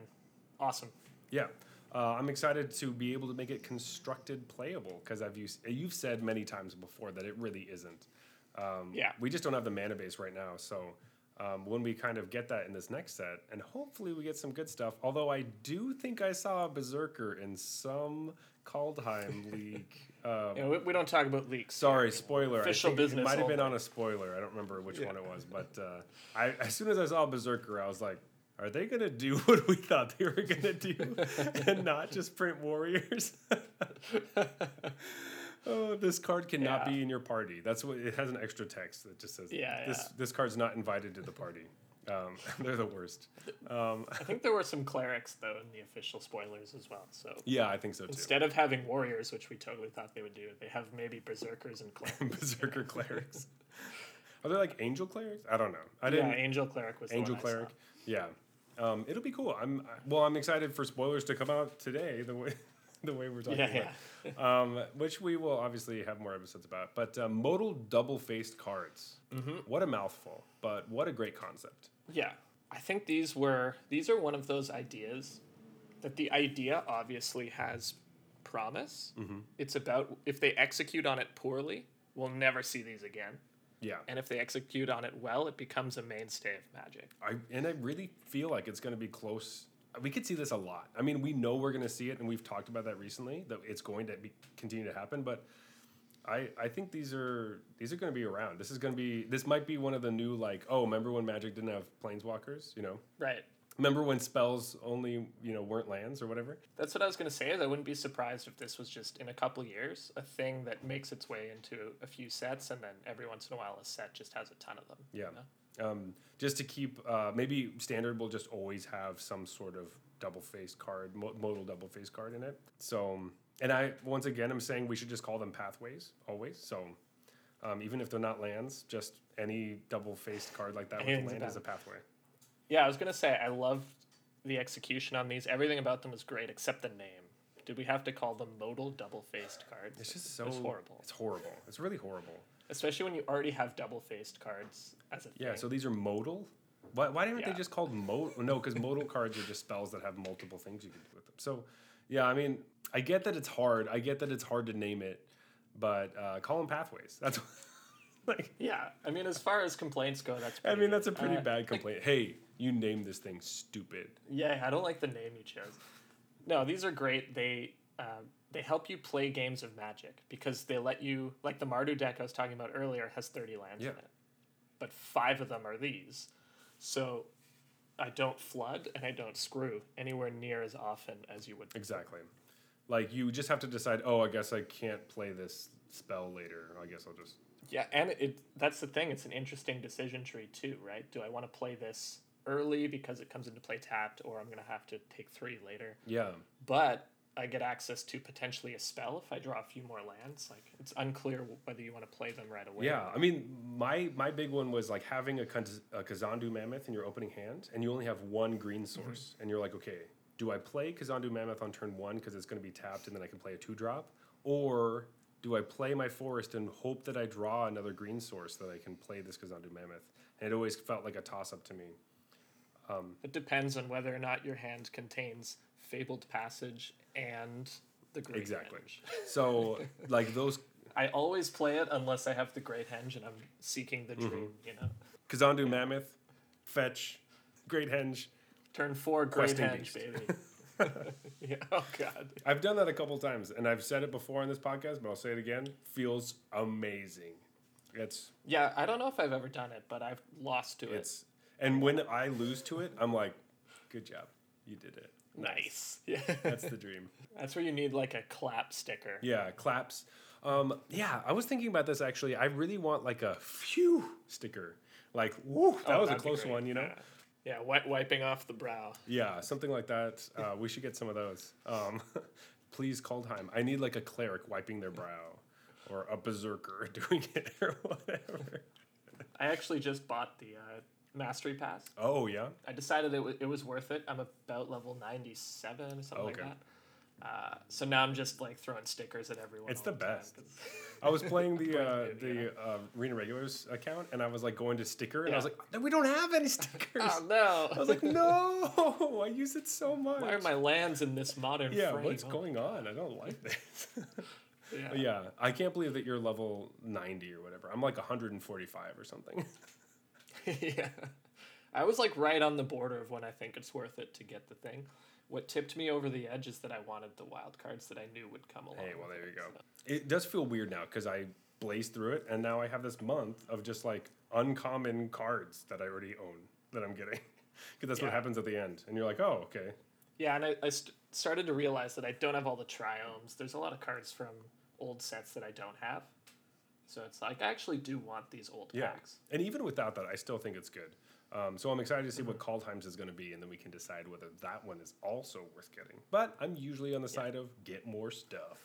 awesome. Yeah. Uh, I'm excited to be able to make it constructed playable because I've used you've said many times before that it really isn't. Um, Yeah. We just don't have the mana base right now, so um, when we kind of get that in this next set, and hopefully we get some good stuff. Although I do think I saw a berserker in some Kaldheim [LAUGHS] leak. Um, know, we, we don't talk about leaks. Sorry, spoiler. Official business It might have been on a spoiler. I don't remember which Yeah. one it was, but uh, I as soon as I saw Berserker, I was like, "Are they gonna do [LAUGHS] what we thought they were gonna do, [LAUGHS] and not just print warriors?" [LAUGHS] oh, this card cannot Yeah. be in your party. That's what it has an extra text that just says, Yeah, this yeah. this card's not invited to the party." Um, they're the worst. Um, I think there were some clerics though in the official spoilers as well. So yeah, I think so too. instead of having warriors, which we totally thought they would do, they have maybe berserkers and clerics. Berserker clerics. Are they like angel clerics? I don't know. I didn't. angel cleric was the Angel one I saw. Cleric. Yeah. Um, it'll be cool. I'm well. I'm excited for spoilers to come out today. The way, [LAUGHS] the way we're talking Yeah, about, um, which we will obviously have more episodes about. But uh, modal double-faced cards. Mm-hmm. What a mouthful, but what a great concept. Yeah, I think these were these are one of those ideas that the idea obviously has promise. Mm-hmm. It's about if they execute on it poorly, we'll never see these again. Yeah. And if they execute on it well, it becomes a mainstay of Magic. I and I really feel like it's going to be close. We could see this a lot. I mean, we know we're going to see it, and we've talked about that recently. That it's going to be, continue to happen, but I I think these are these are going to be around. This is going to be this might be one of the new like oh remember when Magic didn't have planeswalkers? You know, Right. Remember when spells only you know weren't lands or whatever? That's what I was going to say. Is I wouldn't be surprised if this was just in a couple years a thing that makes its way into a few sets, and then every once in a while a set just has a ton of them. you Yeah. know? Um, just to keep uh, maybe standard will just always have some sort of double faced card, mo- modal double faced card in it. So, and I once again I'm saying we should just call them pathways always. So, um, even if they're not lands, just any double faced card like that with land is a pathway. Yeah, I was gonna say I loved the execution on these. Everything about them was great except the name. Did we have to call them modal double faced cards? It's just so It's horrible. It's horrible. It's really horrible. Especially when you already have double faced cards as a Yeah. thing. So these are modal. Why, why didn't they Yeah. just called modal? No, because modal cards are just spells that have multiple things you can do with them. So, yeah, I mean, I get that it's hard. I get that it's hard to name it, but uh, call them pathways. That's [LAUGHS] like, yeah, I mean, as far as complaints go, that's. Pretty I mean, that's a pretty Uh, bad complaint. hey, you named this thing stupid. Yeah, I don't like the name you chose. No, these are great. They um, they help you play games of Magic because they let you like the Mardu deck I was talking about earlier has thirty lands Yeah. in it, but five of them are these, so I don't flood and I don't screw anywhere near as often as you would. Exactly. Like you just have to decide. Oh, I guess I can't play this spell later. I guess I'll just. Yeah, and it that's the thing. It's an interesting decision tree too, right? Do I want to play this early because it comes into play tapped, or I'm gonna have to take three later? Yeah. but I get access to potentially a spell if I draw a few more lands. Like it's unclear whether you want to play them right away. Yeah, I mean, my my big one was like having a, Kaz- a Kazandu Mammoth in your opening hand, and you only have one green mm-hmm. source, and you're like, okay, do I play Kazandu Mammoth on turn one because it's going to be tapped, and then I can play a two drop, or do I play my forest and hope that I draw another green source that I can play this Kazandu Mammoth? And it always felt like a toss up to me. It depends on whether or not your hand contains Fabled Passage and the Great Exactly. Henge. [LAUGHS] So like those I always play it unless I have the Great Henge and I'm seeking the Mm-hmm. dream. You know, Kazandu Mammoth, fetch, Great Henge. turn four Great Henge, Beast. baby. [LAUGHS] [LAUGHS] yeah. Oh God. I've done that a couple times, and I've said it before on this podcast, but I'll say it again. Feels amazing. It's Yeah, I don't know if I've ever done it, but I've lost to it. and when I lose to it, I'm like, good job, you did it. nice. Yeah. That's the dream. [LAUGHS] That's where you need like a clap sticker. Yeah, claps. Um, yeah, I was thinking about this actually. I really want like a phew sticker. Like, woo, that Oh, was a close one, you know? Yeah, yeah wi- wiping off the brow. Yeah, something like that. Uh, we should get some of those. Um, [LAUGHS] please, Kaldheim. I need like a cleric wiping their brow, or a berserker [LAUGHS] doing it, or whatever. I actually just bought the uh, Mastery Pass. Oh yeah. I decided it, w- it was worth it. I'm about level 97 or something like that. Uh, so now I'm just like throwing stickers at everyone. It's all the best. I was playing the [LAUGHS] uh, new, the uh, Arena Regulars account, and I was like going to sticker, and I was Yeah. like, "We don't have any stickers." [LAUGHS] oh no! I was like, "No, [LAUGHS] I use it so much." Why are my lands in this modern yeah, frame? what's Oh, going on? I don't like this. Yeah. yeah, I can't believe that you're level 90 or whatever. I'm like 145 or something. yeah. I was like right on the border of when I think it's worth it to get the thing. What tipped me over the edge is that I wanted the wild cards that I knew would come along. Hey, well, there you it, go. so- It does feel weird now because I blazed through it, and now I have this month of just like uncommon cards that I already own that I'm getting. [LAUGHS] Because that's what happens at the end, and you're like, "Oh, okay." Yeah, and I, I st- started to realize that I don't have all the triomes. There's a lot of cards from old sets that I don't have. So it's like, I actually do want these old Yeah. packs. And even without that, I still think it's good. Um, so I'm excited to see what Kaldheim's is going to be, and then we can decide whether that one is also worth getting. But I'm usually on the side of get more stuff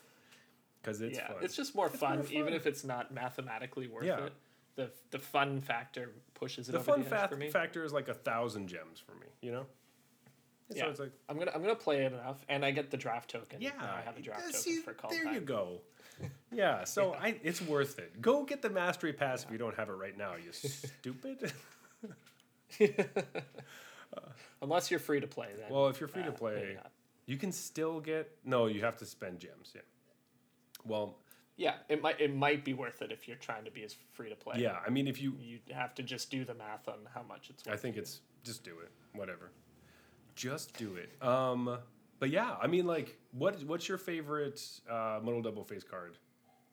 because it's yeah, fun. it's just more fun, more even if it's not mathematically worth Yeah. it. The, the fun factor pushes it the over fun the edge fa- for me. factor is like a thousand gems for me, you know. And Yeah. So it's like, I'm gonna I'm gonna play it enough, and I get the draft token. yeah, I have a draft token see, for call there time. you go. Yeah, so [LAUGHS] I it's worth it. Go get the mastery pass if you don't have it right now. You [LAUGHS] stupid. [LAUGHS] [LAUGHS] Unless you're free to play, then. well, if you're free to uh, maybe play, you can still get. No, you have to spend gems. Yeah. Well, Yeah, it might it might be worth it if you're trying to be as free to play. yeah. I mean, if you You have to just do the math on how much it's worth. I think it's just do it. Whatever. Just do it. Um, but yeah, I mean, like, what what's your favorite uh, modal double face card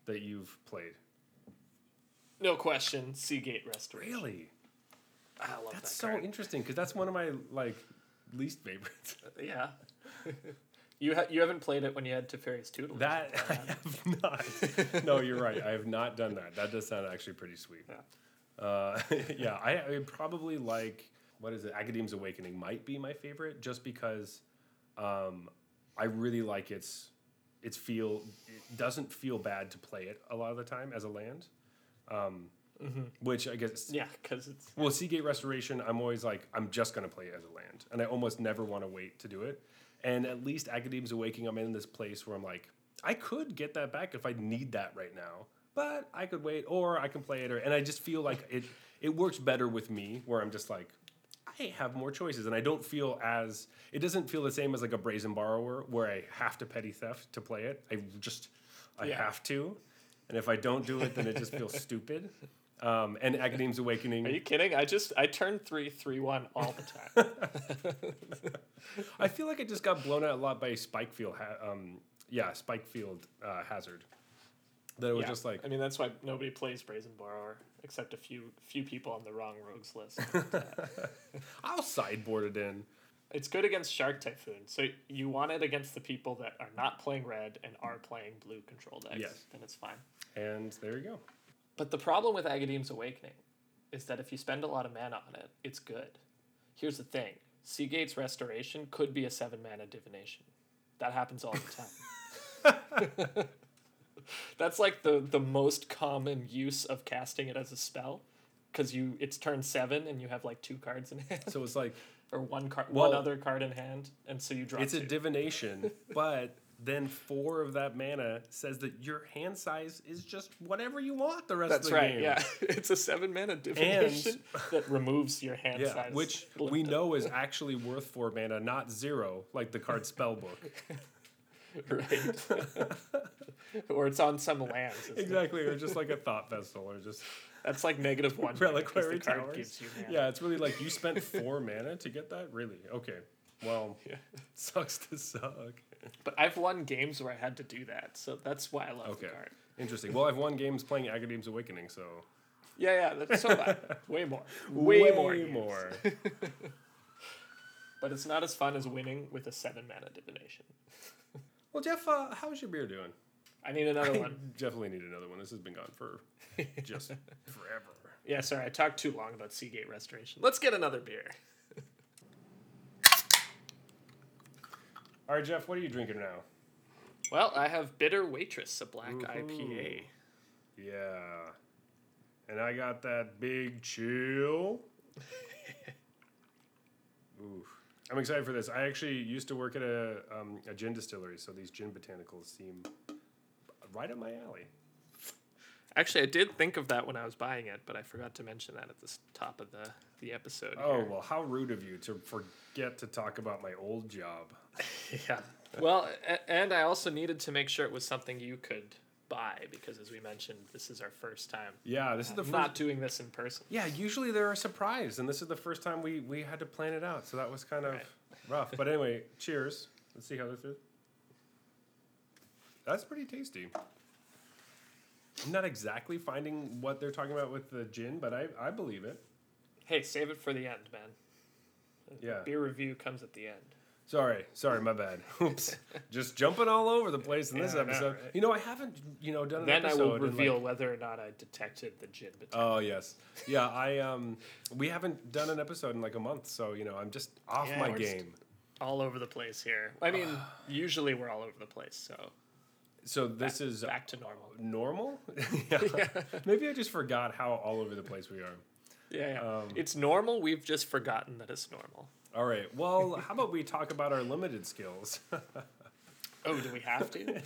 that you've played? No question, Sea Gate Restoration. Really? I love That's that so card. interesting because that's one of my like least favorites. [LAUGHS] Yeah. you ha- you haven't played it when you had Teferi's Tutelage. That [LAUGHS] I have not. No, you're right. I have not done that. That does sound actually pretty sweet. Yeah. Uh, [LAUGHS] yeah, I, I probably like what is it? Agadeem's Awakening might be my favorite, just because um, I really like its its feel. It doesn't feel bad to play it a lot of the time as a land, um, Mm-hmm. which I guess Yeah, because it's well, Sea Gate Restoration, I'm always like, I'm just going to play it as a land. And I almost never want to wait to do it. And at least Agadeem's Awakening, I'm in this place where I'm like, I could get that back if I need that right now. But I could wait, or I can play it. Or, and I just feel like it, it works better with me, where I'm just like, I have more choices. And I don't feel as, it doesn't feel the same as like a Brazen Borrower, where I have to petty theft to play it. I just, I Yeah. have to. And if I don't do it, then it just feels stupid. [LAUGHS] Um, and Agadeem's Awakening. Are you kidding? I just I turn three three one all the time. [LAUGHS] I feel like I just got blown out a lot by Spikefield. Ha- um, yeah, Spikefield uh, Hazard. That it was Yeah. just like, I mean that's why nobody plays Brazen Borrower except a few few people on the wrong rogues list. [LAUGHS] I'll sideboard it in. it's good against Shark Typhoon. So you want it against the people that are not playing red and are playing blue control decks. Yes. Then it's fine. And there you go. But the problem with Agadeem's Awakening is that if you spend a lot of mana on it, it's good. Here's the thing Sea Gate's Restoration could be a seven mana divination. That happens all the time. [LAUGHS] [LAUGHS] That's like the, the most common use of casting it as a spell. Because you it's turn seven and you have like two cards in [LAUGHS] hand. So it's like, or one card Well- one other card in hand. And so you draw it's a divination, but then four of that mana says that your hand size is just whatever you want the rest That's of the right, game. yeah. [LAUGHS] It's a seven mana divination that removes your hand Yeah, size. which [LAUGHS] we know is actually worth four mana, not zero, like the card Spellbook. [LAUGHS] right? or it's on some lands. isn't it? exactly, or just like a Thought Vessel, or just That's like negative one. Reliquary Towers. gives you mana. Yeah, it's really like you spent four mana to get that? Really? Okay. Well, Yeah. sucks to suck. But I've won games where I had to do that, so that's why I love Okay. the card. Interesting. Well, I've won games playing Agadeem's Awakening, so. Yeah, yeah, that's so bad. Way more. [LAUGHS] Way, more. games. more. [LAUGHS] But it's not as fun as winning with a seven mana divination. well, Jeff, uh, how's your beer doing? I need another I one. definitely need another one. This has been gone for [LAUGHS] just forever. Yeah, sorry, I talked too long about Sea Gate Restoration. Let's get another beer. All right, Jeff, what are you drinking now? Well, I have Bitter Waitress, a black IPA. Yeah. And I got that big chill. [LAUGHS] Ooh. I'm excited for this. I actually used to work at a, um, a gin distillery, so these gin botanicals seem right up my alley. Actually, I did think of that when I was buying it, but I forgot to mention that at the top of the, the episode. Oh, here. well, how rude of you to forget to talk about my old job. [LAUGHS] yeah. Well, and I also needed to make sure it was something you could buy because, as we mentioned, this is our first time Yeah, this is the first. not doing this in person. Yeah, usually they're a surprise, and this is the first time we, we had to plan it out, so that was kind of Right. rough. But [LAUGHS] anyway, cheers. Let's see how this is. That's pretty tasty. I'm not exactly finding what they're talking about with the gin, but I, I believe it. Hey, save it for the end, man. Yeah. Beer review comes at the end. Sorry, sorry, my bad. [LAUGHS] Oops, just jumping all over the place in this Yeah, I know, episode. right? You know, I haven't, you know, done an Then I episode will reveal like- whether or not I detected the gin. But oh yes, yeah. I um, we haven't done an episode in like a month, so you know, I'm just off Yeah, my game. all over the place here. I mean, [SIGHS] usually we're all over the place, so So this is back to normal. normal. [LAUGHS] [LAUGHS] yeah. Maybe I just forgot how all over the place we are. Yeah, yeah. Um, it's normal. We've just forgotten that it's normal. All right. Well, how about we talk about our limited skills? [LAUGHS] Oh, do we have to?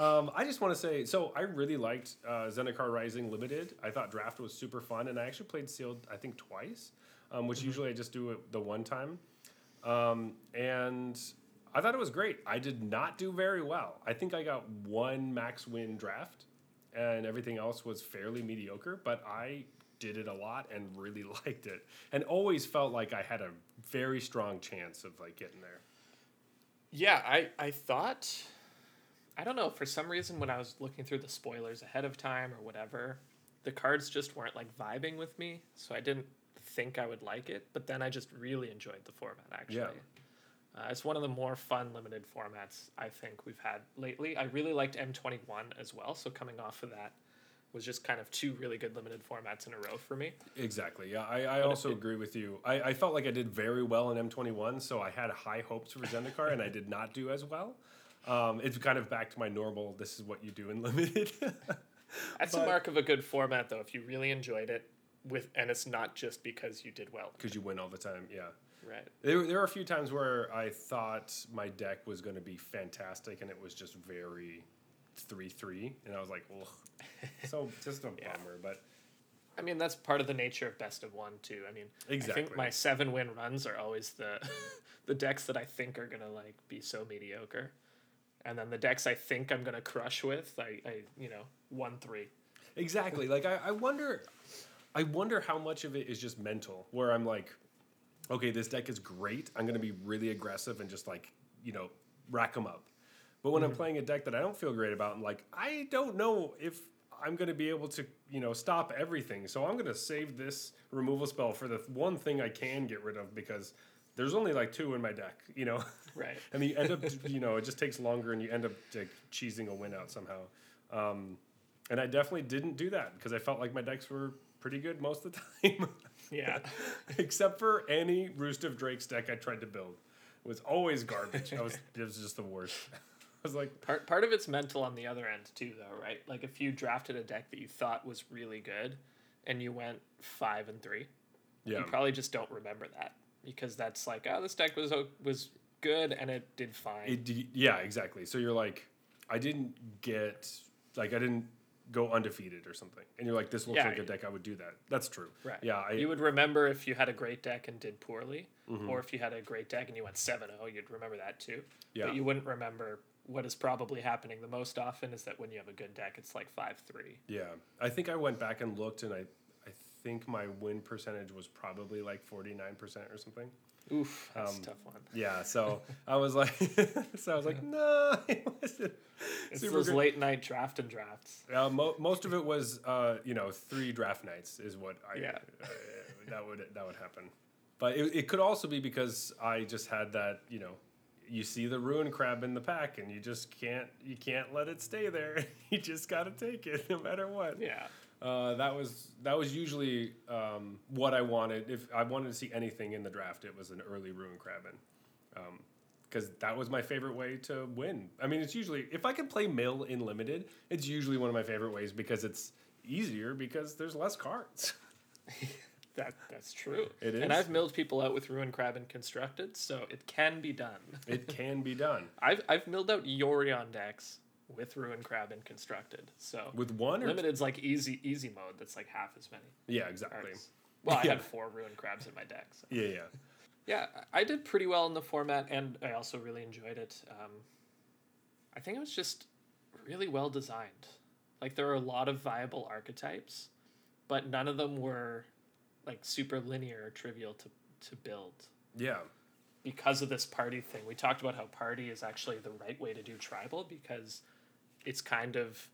Um, I just want to say, so I really liked uh, Zendikar Rising Limited. I thought Draft was super fun, and I actually played Sealed, I think, twice, um, which usually I just do it the one time. Um, and I thought it was great. I did not do very well. I think I got one max win draft, and everything else was fairly mediocre, but I did it a lot and really [LAUGHS] liked it, and always felt like I had a very strong chance of like getting there. yeah, I I thought. I don't know. For some reason, when I was looking through the spoilers ahead of time or whatever, the cards just weren't like vibing with me, so I didn't think I would like it. But then I just really enjoyed the format. Actually, Yeah. Uh, it's one of the more fun limited formats I think we've had lately. I really liked M twenty one as well. So coming off of that was just kind of two really good limited formats in a row for me. Exactly. Yeah, I, I also it- agree with you. I, I felt like I did very well in M21, so I had high hopes for Zendikar, and I did not do as well. Um, it's kind of back to my normal. This is what you do in limited. [LAUGHS] That's But- a mark of a good format, though. If you really enjoyed it, with and it's not just because you did well, Because you win all the time. Yeah. Right? There, were there are a few times where I thought my deck was going to be fantastic, and it was just very three three, and I was like, ugh. So [LAUGHS] just a Yeah. bummer, but I mean, that's part of the nature of best of one too. I mean, exactly. I think my seven win runs are always the [LAUGHS] the decks that I think are gonna like be so mediocre, and then the decks I think I'm gonna crush with, I, I you know, one three. Exactly. Like I, I wonder I wonder how much of it is just mental, where I'm like, okay, this deck is great. I'm gonna be really aggressive and just like, you know, rack them up. But when I'm playing a deck that I don't feel great about, I'm like, I don't know if I'm gonna be able to, you know, stop everything. So I'm gonna save this removal spell for the one thing I can get rid of because there's only like two in my deck, you know. Right. [LAUGHS] and you end up, [LAUGHS] you know, it just takes longer, and you end up like cheesing a win out somehow. Um, and I definitely didn't do that because I felt like my decks were pretty good most of the [LAUGHS] time, Yeah. [LAUGHS] except for any Roost of Drakes deck I tried to build. It was always garbage. I was, it was just the worst. [LAUGHS] I was like, Part part of it's mental on the other end too, though, right? Like if you drafted a deck that you thought was really good, and you went five and three, yeah, you probably just don't remember that because that's like, oh, this deck was was good and it did fine. it, yeah, exactly. So you're like, I didn't get like I didn't go undefeated or something, and you're like, this looks Yeah. like a deck I would do that. That's true. Right. Yeah, I, you would remember if you had a great deck and did poorly, Mm-hmm. or if you had a great deck and you went 7 0, you'd remember that too. Yeah. But you wouldn't remember what is probably happening the most often is that when you have a good deck, it's like 5 3. Yeah, I think I went back and looked, and I, I think my win percentage was probably like forty nine percent or something. Oof, that's Um, a tough one. Yeah, so [LAUGHS] I was like, [LAUGHS] so I was like, no, [LAUGHS] it wasn't. It's those good." late night draft and drafts. Uh, mo- most of it was, uh, you know, three draft nights is what I. Yeah. Uh, that would that would happen, but it, it could also be because I just had that, you know. You see the ruin crab in the pack, and you just can't you can't let it stay there. you just got to take it, no matter what. Yeah. Uh, that was that was usually um, what I wanted. If I wanted to see anything in the draft, it was an early ruin crabbin, because that was my favorite way to win. I mean, it's usually if I can play mill in limited, it's usually one of my favorite ways because it's easier because there's less cards. [LAUGHS] That that's true. It And. I've milled people out with ruin crab and constructed, so it can be done. It can be done [LAUGHS] I've I've milled out Yorion decks with ruin crab and constructed. So with one or limited's like easy easy mode. That's like half as many. yeah, exactly. cards. Well, I [LAUGHS] Yeah. had four ruin crabs in my deck. So. Yeah, yeah. Yeah, I I did pretty well in the format, and I also really enjoyed it. Um, I think it was just really well designed. Like there are a lot of viable archetypes, but none of them were like super linear or trivial to to build Yeah. because of this party thing. We talked about how party is actually the right way to do tribal because it's kind of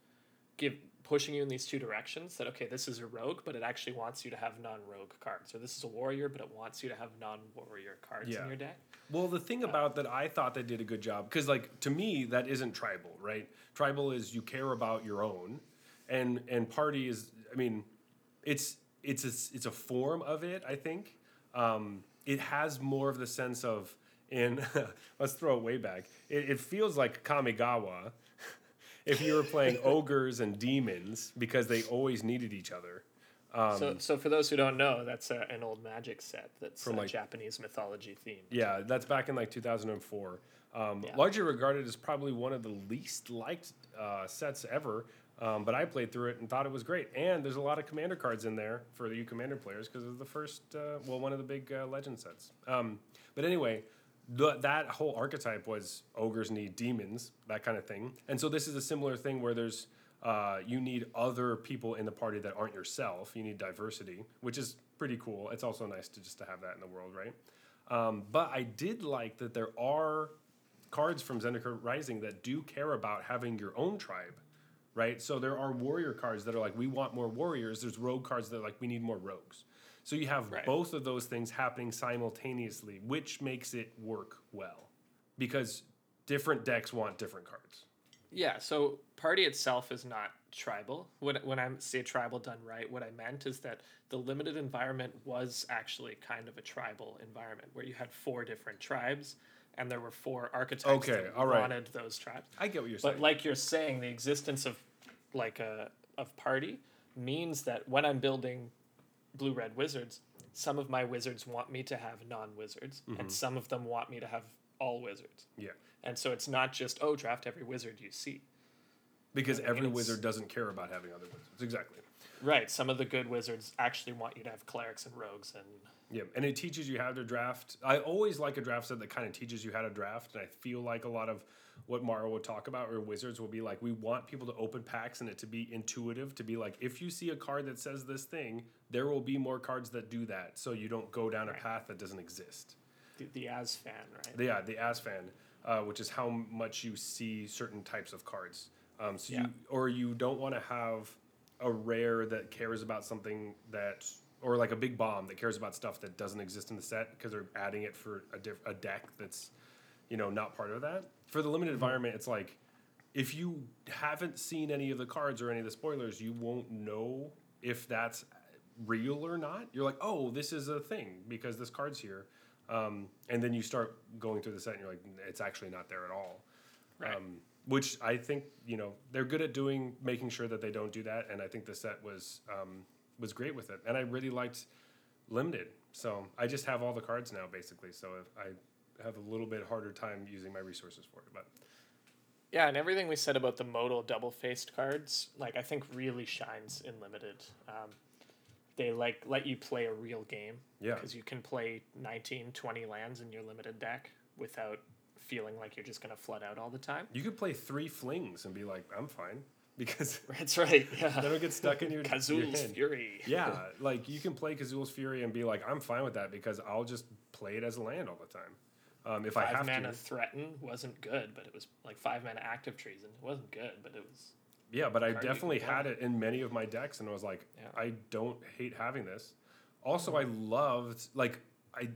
give pushing you in these two directions that okay this is a rogue but it actually wants you to have non-rogue cards or this is a warrior but it wants you to have non-warrior cards Yeah. in your deck Well, the thing about that I thought they did a good job because, like, to me, that isn't tribal, right? Tribal is you care about your own, and and party is, I mean, it's it's a it's a form of it. I think um, it has more of the sense of in. [LAUGHS] let's throw it way back. It, it feels like Kamigawa. If you were playing ogres and demons because they always needed each other. Um, so, so for those who don't know that's a, an old magic set that's From, like- japanese mythology themed Yeah, that's back in like 2004. Um, Yeah. Largely regarded as probably one of the least liked uh, sets ever. Um, but I played through it and thought it was great. And there's a lot of commander cards in there for the U Commander players because it's the first, uh, well, one of the big uh, legend sets. Um, but anyway, the, that whole archetype was ogres need demons, that kind of thing. And so this is a similar thing where there's uh, you need other people in the party that aren't yourself. You need diversity, which is pretty cool. It's also nice to just to have that in the world, right? Um, but I did like that there are cards from Zendikar Rising that do care about having your own tribe, right? So there are warrior cards that are like, we want more warriors. There's rogue cards that are like, we need more rogues. So you have Right. both of those things happening simultaneously, which makes it work well because different decks want different cards. Yeah, so party itself is not tribal. When when I say tribal done right, what I meant is that the limited environment was actually kind of a tribal environment where you had four different tribes and there were four archetypes Okay, that right. wanted those tribes. I get what you're saying. But like you're saying, the existence of like a of party means that when I'm building blue red wizards, some of my wizards want me to have non wizards, and mm-hmm. some of them want me to have all wizards. yeah. And so it's not just oh draft every wizard you see. Because I mean, every wizard doesn't care about having other wizards. Exactly. Right. Some of the good wizards actually want you to have clerics and rogues and Yeah, and it teaches you how to draft. I always like a draft set that kind of teaches you how to draft, and I feel like a lot of what Maro would talk about or Wizards will be like. We want people to open packs and it to be intuitive, to be like, if you see a card that says this thing, there will be more cards that do that, so you don't go down a path that doesn't exist. the, the as fan, right? Yeah, the ASFAN, uh, which is how much you see certain types of cards. Um, so Yeah. you or you don't want to have a rare that cares about something that, or like a big bomb that cares about stuff that doesn't exist in the set because they're adding it for a, diff- a deck that's, you know, not part of that. For the limited environment, it's like if you haven't seen any of the cards or any of the spoilers, you won't know if that's real or not. You're like, oh, this is a thing because this card's here. Um, and then you start going through the set and you're like, it's actually not there at all. Right. Um, which I think, you know, they're good at doing, making sure that they don't do that. And I think the set was, um, was great with it. And I really liked limited. So I just have all the cards now basically. So I have a little bit harder time using my resources for it, but Yeah, and everything we said about the modal double faced cards, like I think really shines in limited. Um, they like let you play a real game. Yeah. Because you can play 19, 20 lands in your limited deck without feeling like you're just going to flood out all the time. you could play three flings and be like, I'm fine because [LAUGHS] That's right. Yeah. don't get stuck in your, hand. Fury. yeah, like you can play Kazul's Fury and be like, I'm fine with that because I'll just play it as a land all the time. Um, if I have mana to. threaten wasn't good, but it was like five mana active treason. It wasn't good, but it was Yeah, but I definitely had it in many of my decks, and I was like, Yeah. I don't hate having this. Also, I loved like I.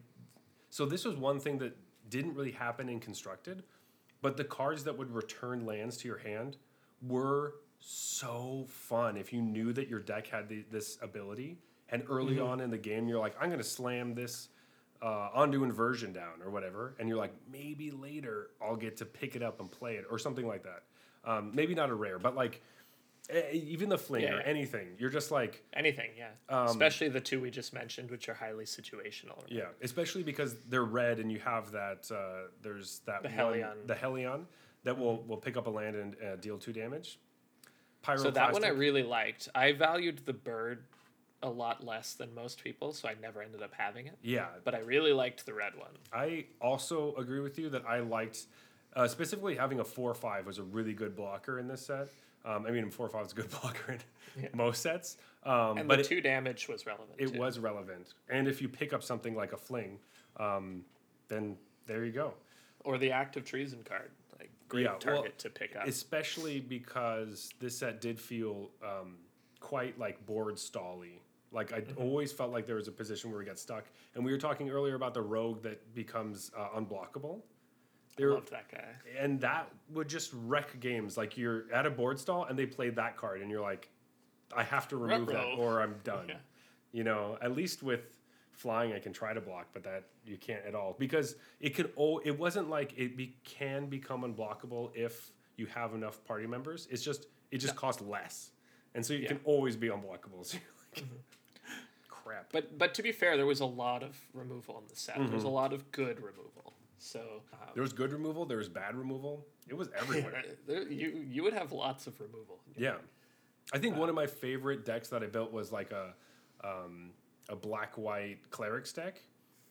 So this was one thing that didn't really happen in constructed, but the cards that would return lands to your hand were so fun if you knew that your deck had the, this ability. And early Mm-hmm. on in the game, you're like, I'm going to slam this uh, Ondu Inversion down or whatever, and you're like, maybe later I'll get to pick it up and play it or something like that. Um, maybe not a rare, but like even the flinger, Yeah, yeah. anything. You're just like, Anything, yeah. Um, Especially the two we just mentioned, which are highly situational. yeah, especially because they're red and you have that. Uh, there's that The one- Helion. the Helion that will will pick up a land and uh, deal two damage. So that one I really liked. I valued the bird a lot less than most people, so I never ended up having it. yeah, But I really liked the red one. I also agree with you that I liked uh, specifically having a four five was a really good blocker in this set. Um, I mean, four five is a good [LAUGHS] blocker in Yeah. most sets, um, And but the it, two damage was relevant. it too. was relevant. And if you pick up something like a fling, um, then there you go. Or the act of treason card. Like great Yeah, well, target to pick up. Especially because this set did feel um, quite like board stally. Like I Mm-hmm. always felt like there was a position where we got stuck. And we were talking earlier about the rogue that becomes uh, unblockable. I There, loved that guy. and that would just wreck games. Like you're at a board stall and they played that card, and you're like, I have to remove that Ruh-roh. or I'm done. [LAUGHS] Yeah. You know, at least with flying, I can try to block, but that you can't at all because it could. Oh, it wasn't like it be, can become unblockable if you have enough party members. It's just it just costs less, and so you Yeah. can always be unblockable. [LAUGHS] So you're like, crap. But but to be fair, there was a lot of removal in the set. There Mm-hmm. was a lot of good removal. So um, There was good removal. There was bad removal. It was everywhere. [LAUGHS] there, you you would have lots of removal. Yeah, I think one of my favorite decks that I built was like a um, a black white clerics deck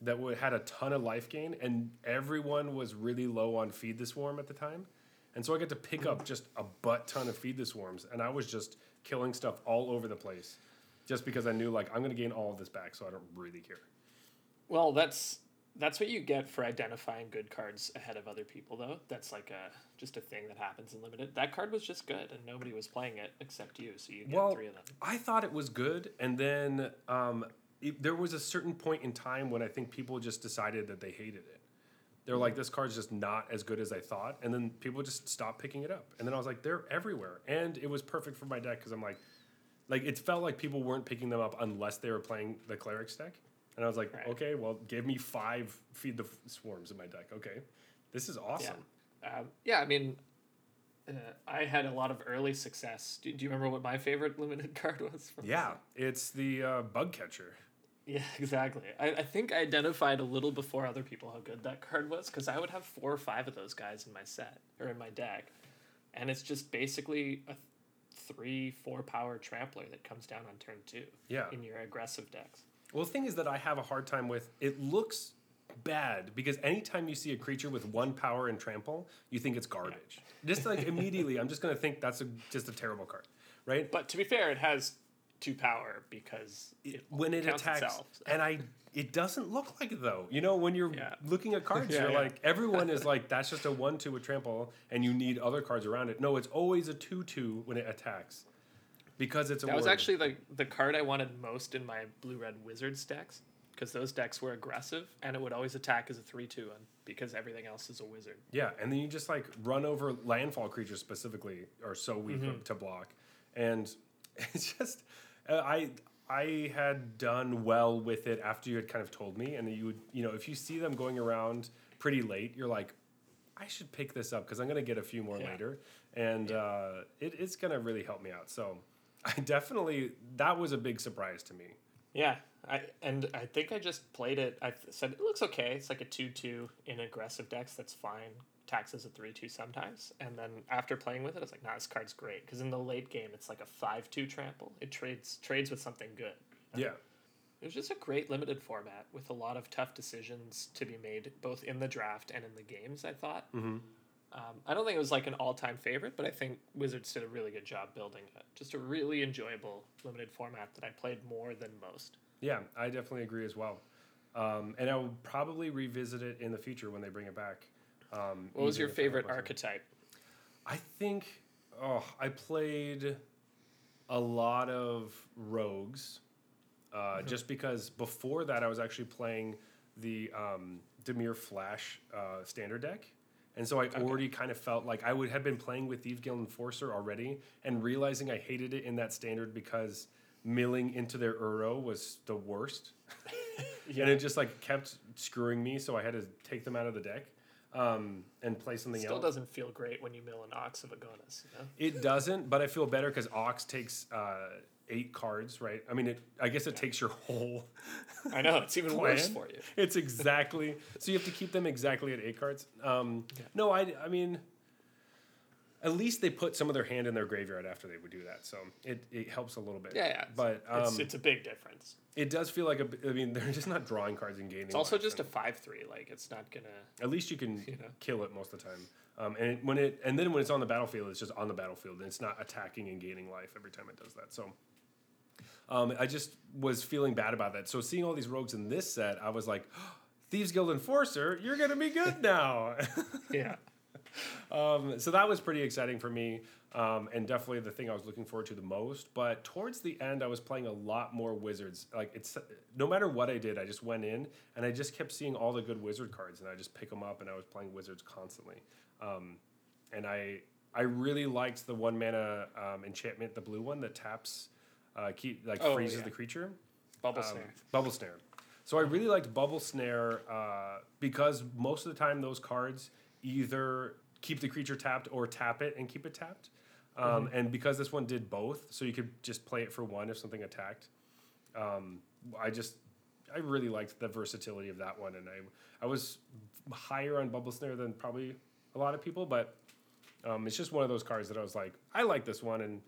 that would, had a ton of life gain, and everyone was really low on feed the swarm at the time, and so I got to pick up just a butt ton of feed the swarms, and I was just killing stuff all over the place, just because I knew like I'm gonna gain all of this back, so I don't really care. Well, that's that's what you get for identifying good cards ahead of other people, though. That's like a just a thing that happens in limited. That card was just good, and nobody was playing it except you, so you get Well, three of them. I thought it was good, and then um, it, there was a certain point in time when I think people just decided that they hated it. They're like, this card's just not as good as I thought, and then people just stopped picking it up. And then I was like, they're everywhere, and it was perfect for my deck because I'm like, like it felt like people weren't picking them up unless they were playing the clerics deck, and I was like, Right. okay, well, give me five feed the f- swarms in my deck. Okay, this is awesome. Um, yeah, I mean, uh, I had a lot of early success. Do, do you remember what my favorite limited [LAUGHS] card was? From Yeah, it's the uh, bug catcher. Yeah, [LAUGHS] exactly. I, I think I identified a little before other people how good that [LAUGHS] card was because I would have four or five of those guys in my set or in my deck. And it's just basically a three, four power trampler that comes down on turn two Yeah. in your aggressive decks. Well, the thing is that I have a hard time with it looks bad because anytime you see a creature with one power and trample, you think it's garbage. Just like immediately, I'm just gonna think that's a, just a terrible card, right? But to be fair, it has two power because it when it attacks, itself. [LAUGHS] and I, it doesn't look like it though. You know, when you're Yeah. looking at cards, [LAUGHS] Yeah, you're yeah. like everyone is [LAUGHS] like that's just a one-two with trample, and you need other cards around it. No, it's always a two-two when it attacks because it's a That was word. actually the the card I wanted most in my blue red wizards decks because those decks were aggressive and it would always attack as a three two and because everything else is a wizard. Yeah, and then you just like run over landfall creatures specifically are so weak Mm-hmm. to block, and it's just uh, I I had done well with it after you had kind of told me, and you would you know if you see them going around pretty late, you're like. I should pick this up because I'm gonna get a few more Yeah. later, and uh, it, it's gonna really help me out. So, I [LAUGHS] definitely that was a big surprise to me. Yeah, I and I think I just played it. I said it looks okay. It's like a two two in aggressive decks. That's fine. As a three two sometimes. And then after playing with it, I was like, nah, this card's great because in the late game, it's like a five two trample. It trades trades with something good. Yeah, It was just a great limited format with a lot of tough decisions to be made both in the draft and in the games. I thought. mm-hmm. Um, I don't think it was like an all time favorite, but I think Wizards did a really good job building it. Just a really enjoyable limited format that I played more than most. yeah, I definitely agree as well. Um, and I will probably revisit it in the future when they bring it back. Um, What was your favorite archetype? I think oh, I played a lot of rogues, uh, Mm-hmm. just because before that I was actually playing the um, Dimir Flash uh, standard deck, and so I already kind of felt like I would have been playing with Thieves Guild Enforcer already, and realizing I hated it in that standard because milling into their Uro was the worst, [LAUGHS] and it just like kept screwing me, so I had to take them out of the deck. Um, and play something Still else. Still doesn't feel great when you mill an ox of Agonas, you know? It doesn't, but I feel better because Ox takes uh, eight cards, right? I mean, it. I guess it takes your whole. [LAUGHS] I know, it's even worse for you. It's exactly so you have to keep them exactly at eight cards. Um, Yeah. No, I. I mean, at least they put some of their hand in their graveyard after they would do that, so it, it helps a little bit. Yeah, yeah. But um, it's, it's a big difference. it does feel like a. I mean, [LAUGHS] they're just not drawing cards and gaining. It's also just a 5 3. Like, it's not going to. At least you can [LAUGHS] you know. kill it most of the time. Um, and it, when it and then when it's on the battlefield, it's just on the battlefield, and it's not attacking and gaining life every time it does that. So. Um, I just was feeling bad about that. So seeing all these rogues in this set, I was like, Thieves Guild Enforcer, you're gonna be good now. [LAUGHS] Yeah. Um, so that was pretty exciting for me, um, and definitely the thing I was looking forward to the most. But towards the end, I was playing a lot more wizards. Like it's no matter what I did, I just went in and I just kept seeing all the good wizard cards, and I just pick them up, and I was playing wizards constantly. Um, and I I really liked the one mana um, enchantment, the blue one that taps, uh, keep like Oh, freezes yeah. the creature. Bubble Um, snare. Bubble Snare. So I really liked Bubble Snare uh, because most of the time those cards either keep the creature tapped or tap it and keep it tapped. Um, And because this one did both, so you could just play it for one if something attacked. Um, I just I really liked the versatility of that one, and I I was higher on Bubble Snare than probably a lot of people, but um, it's just one of those cards that I was like, I like this one, and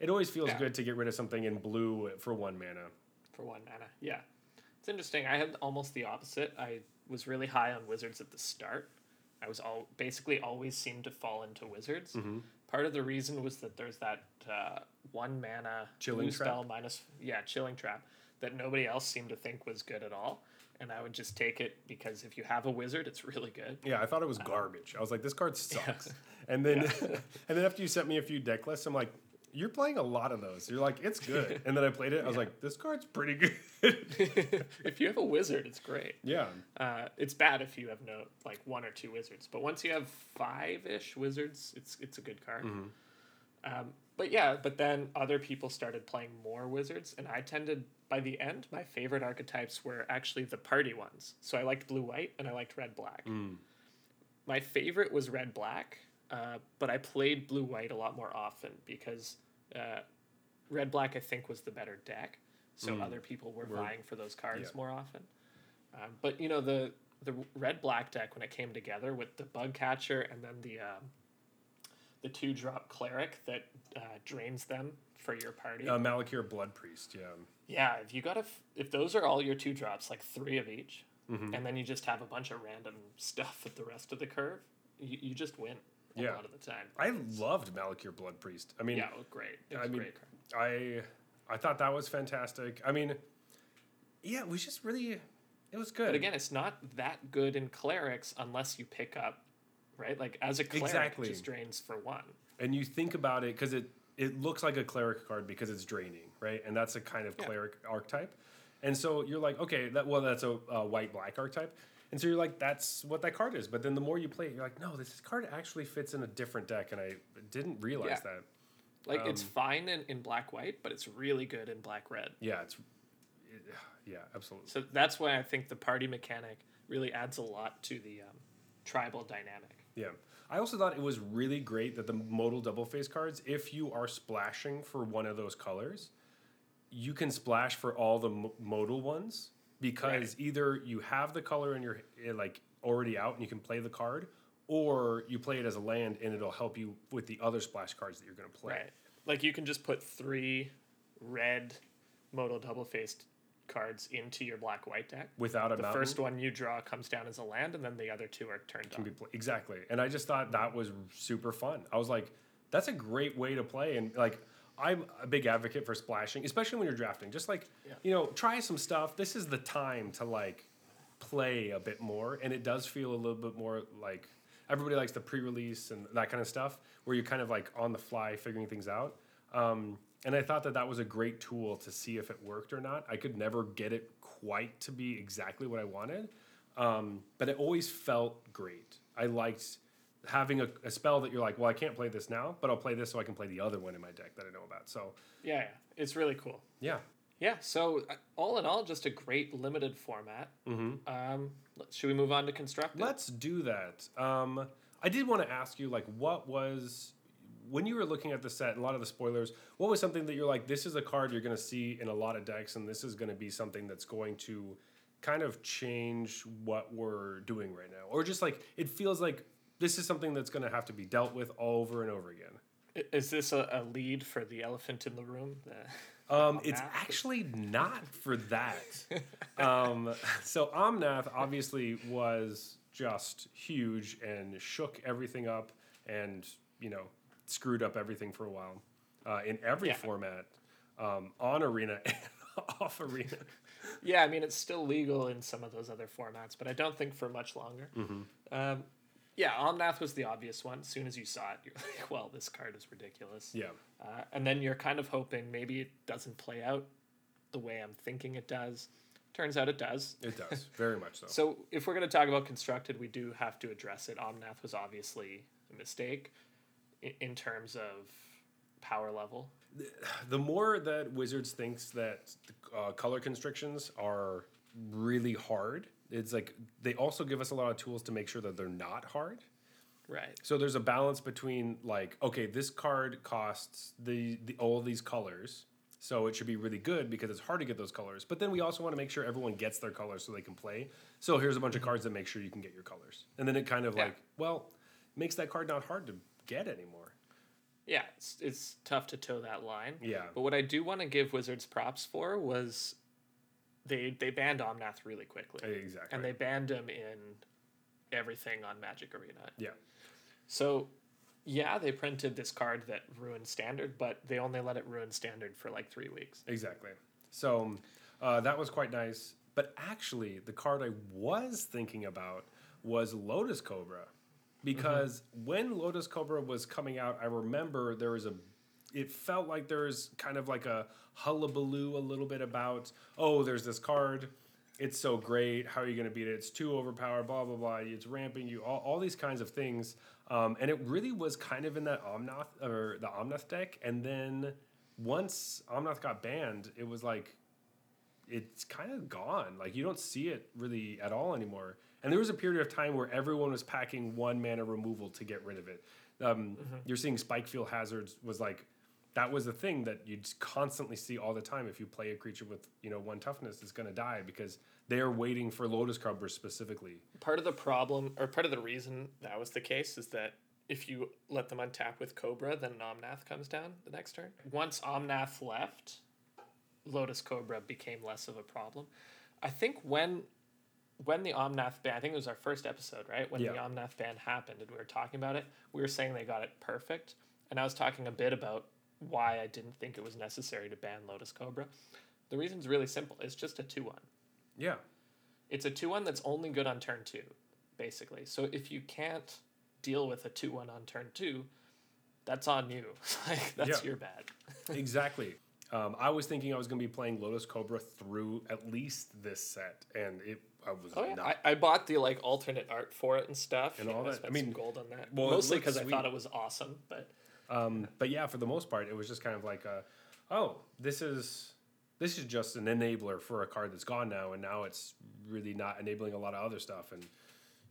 it always feels Yeah. good to get rid of something in blue for one mana. for one mana. Yeah. It's interesting. I had almost the opposite. I was really high on wizards at the start. I was all basically always seemed to fall into wizards. Mm-hmm. Part of the reason was that there's that uh, one mana Chilling spell minus yeah chilling trap that nobody else seemed to think was good at all, and I would just take it because if you have a wizard, it's really good. Yeah, I thought it was garbage. I was like, this card [LAUGHS] sucks. And then [LAUGHS] and then after you sent me a few deck lists, I'm like, you're playing a lot of those. You're like, it's good. [LAUGHS] And then I played it. I was like, this card's pretty good. [LAUGHS] if you have a wizard, it's great. yeah. Uh, it's bad if you have no like one or two wizards, but once you have five ish wizards, it's it's a good card. Um, but yeah, but then other people started playing more wizards, and I tended by the end, my favorite archetypes were actually the party ones. So I liked blue white and I liked red black. My favorite was red black, uh, but I played blue white a lot more often because uh, red black I think was the better deck. So other people were Were- vying for those cards yeah. more often. Um, but you know the the red black deck when it came together with the bug catcher and then the um, the two drop cleric that uh, drains them for your party. Uh, Malakir Blood Priest. Yeah. yeah, if you got a f- if those are all your two drops, like three of each, Mm-hmm. and then you just have a bunch of random stuff at the rest of the curve, you, you just win a Yeah. lot of the time. I loved Malakir Blood Priest. I mean, yeah, it was great. It was I mean, great. I I thought that was fantastic. I mean, yeah, it was just really it was good. But again, it's not that good in clerics unless you pick up, right? Like as a cleric, Exactly. it just drains for one. and you think about it because it it looks like a cleric card because it's draining, right? And that's a kind of Yeah. cleric archetype. And so you're like, okay, that well, that's a, a white black archetype. And so you're like, that's what that card is. But then the more you play it, you're like, no, this card actually fits in a different deck, and I didn't realize Yeah. that. Like it's Um, fine in, in black white, but it's really good in black red. Yeah, it's it, yeah, absolutely. So that's why I think the party mechanic really adds a lot to the um, tribal dynamic. Yeah. I also thought it was really great that the modal double face cards, if you are splashing for one of those colors, you can splash for all the mo- modal ones because either you have the color in your eh, like already out and you can play the card, or you play it as a land and it'll help you with the other splash cards that you're going to play. Right. Like you can just put three red modal double faced cards into your black white deck. Without a The mountain, first one you draw comes down as a land, and then the other two are turned can play- exactly. And I just thought that was super fun. I was like, that's a great way to play. And like, I'm a big advocate for splashing, especially when you're drafting. Just like, Yeah. you know, try some stuff. This is the time to like play a bit more. And it does feel a little bit more like everybody likes the pre-release and that kind of stuff, where you're kind of like on the fly figuring things out. Um, and I thought that that was a great tool to see if it worked or not. I could never get it quite to be exactly what I wanted, um, but it always felt great. I liked having a, a spell that you're like, well, I can't play this now, but I'll play this so I can play the other one in my deck that I know about. So Yeah, yeah, it's really cool. yeah, Yeah, so uh, all in all, just a great limited format. Mm-hmm. Um, should we move on to constructed? Let's do that. Um, I did want to ask you, like, what was when you were looking at the set and a lot of the spoilers? What was something that you're like, this is a card you're going to see in a lot of decks, and this is going to be something that's going to kind of change what we're doing right now, or just like it feels like this is something that's going to have to be dealt with over and over again. Is this a, a lead for the elephant in the room? The- [LAUGHS] Um, it's actually not for that. [LAUGHS] um, so Omnath obviously was just huge and shook everything up, and you know screwed up everything for a while uh, in every Yeah. format, um, on arena [LAUGHS] and off arena. yeah, I mean, it's still legal in some of those other formats, but I don't think for much longer. Um, yeah, Omnath was the obvious one. As soon as you saw it, you're [LAUGHS] like, well, this card is ridiculous. Yeah, Uh, and then you're kind of hoping maybe it doesn't play out the way I'm thinking it does. Turns out it does. it does very much so. [LAUGHS] So if we're going to talk about constructed, we do have to address it. Omnath was obviously a mistake in, in terms of power level. the more that Wizards thinks that uh, color constrictions are really hard, it's like they also give us a lot of tools to make sure that they're not hard. Right. So there's a balance between like, okay, this card costs the, the all these colors, so it should be really good because it's hard to get those colors. But then we also want to make sure everyone gets their colors so they can play. So here's a bunch of mm-hmm. cards that make sure you can get your colors, and then it kind of Yeah. like, well, makes that card not hard to get anymore. Yeah, it's, it's tough to toe that line. Yeah. But what I do want to give Wizards props for was they they banned Omnath really quickly. Exactly. And they banned him in everything on Magic Arena. yeah. So, yeah, they printed this card that ruined Standard, but they only let it ruin Standard for like three weeks. Exactly. So uh, that was quite nice. But actually, the card I was thinking about was Lotus Cobra. Because when Lotus Cobra was coming out, I remember there was a. It felt like there was kind of like a hullabaloo a little bit about, oh, there's this card. It's so great. How are you going to beat it? It's too overpowered, blah, blah, blah. It's ramping you, all, all these kinds of things. Um, and it really was kind of in that Omnath or the Omnath deck. And then once Omnath got banned, it was like it's kind of gone. Like you don't see it really at all anymore. And there was a period of time where everyone was packing one mana removal to get rid of it. Um, You're seeing Spikefield Hazards was like that was a thing that you'd constantly see all the time. If you play a creature with you know one toughness, it's going to die because they are waiting for Lotus Cobra specifically. Part of the problem, or part of the reason that was the case, is that if you let them untap with Cobra, then Omnath comes down the next turn. Once Omnath left, Lotus Cobra became less of a problem. I think when when the Omnath ban, I think it was our first episode, right? When the Omnath ban happened and we were talking about it, we were saying they got it perfect. And I was talking a bit about why I didn't think it was necessary to ban Lotus Cobra. The reason's really simple. It's just a 2 1. Yeah, It's a 2 1 that's only good on turn 2, basically. So if you can't deal with a 2 1 on turn 2, that's on you. [LAUGHS] like, that's Yeah. your bad. [LAUGHS] exactly. Um, I was thinking I was going to be playing Lotus Cobra through at least this set, and it I was Oh, yeah. not. I, I bought the like alternate art for it and stuff. And you all know, that. I spent mean, some gold on that. well, Mostly because I thought it was awesome. But Um, but yeah, for the most part, it was just kind of like, a, oh, this is this is just an enabler for a card that's gone now, and now it's really not enabling a lot of other stuff, and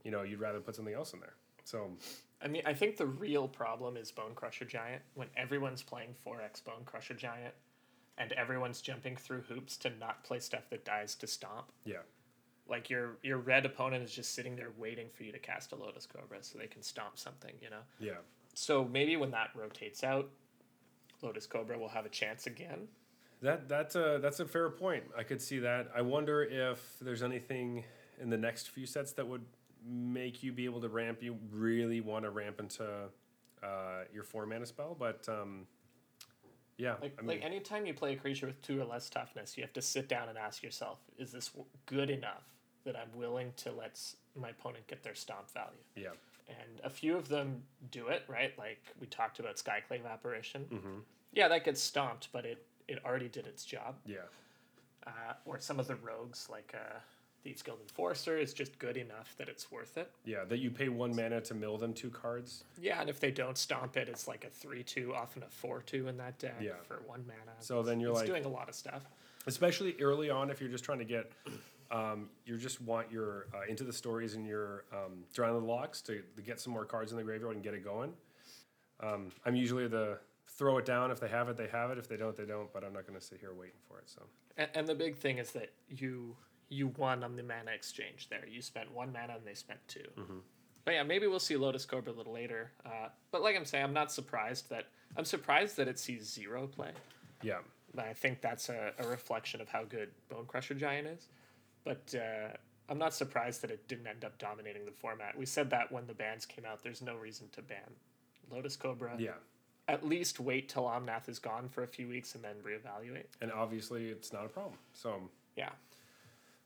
you know, you'd rather put something else in there. So I mean, I think the real problem is Bonecrusher Giant. When everyone's playing 4x Bonecrusher Giant and everyone's jumping through hoops to not play stuff that dies to stomp. yeah, Like your your red opponent is just sitting there waiting for you to cast a Lotus Cobra so they can stomp something, you know? yeah, So maybe when that rotates out, Lotus Cobra will have a chance again. that that's a that's a fair point. I could see that. I wonder if there's anything in the next few sets that would make you be able to ramp. You really want to ramp into uh, your four mana spell, but um, yeah, Like, I mean, like anytime you play a creature with two or less toughness, you have to sit down and ask yourself, is this good enough that I'm willing to let my opponent get their stomp value? yeah, And a few of them do it, right? Like we talked about Skyclave Apparition. Mm-hmm. Yeah, that gets stomped, but it, it already did its job. yeah. Uh, or some of the rogues, like uh, Thieves Guild Enforcer, is just good enough that it's worth it. Yeah, that you pay one mana to mill them two cards. Yeah, and if they don't stomp it, it's like a 3 2, often a 4 2 in that deck Yeah. for one mana. So then you're it's like, doing a lot of stuff. especially early on if you're just trying to get um, you just want your uh, into the stories and your um, drown the locks to, to get some more cards in the graveyard and get it going um, i'm usually the throw it down if they have it they have it if they don't they don't but i'm not going to sit here waiting for it so And, and the big thing is that you you won on the mana exchange there. You spent one mana and they spent 2 But yeah, maybe we'll see Lotus Cobra a little later. Uh, but like I'm saying, I'm not surprised that I'm surprised that it sees zero play. yeah I think that's a, a reflection of how good Bonecrusher Giant is. But uh, I'm not surprised that it didn't end up dominating the format. We said that when the bans came out. There's no reason to ban Lotus Cobra. yeah At least wait till Omnath is gone for a few weeks and then reevaluate. and obviously it's not a problem so Yeah.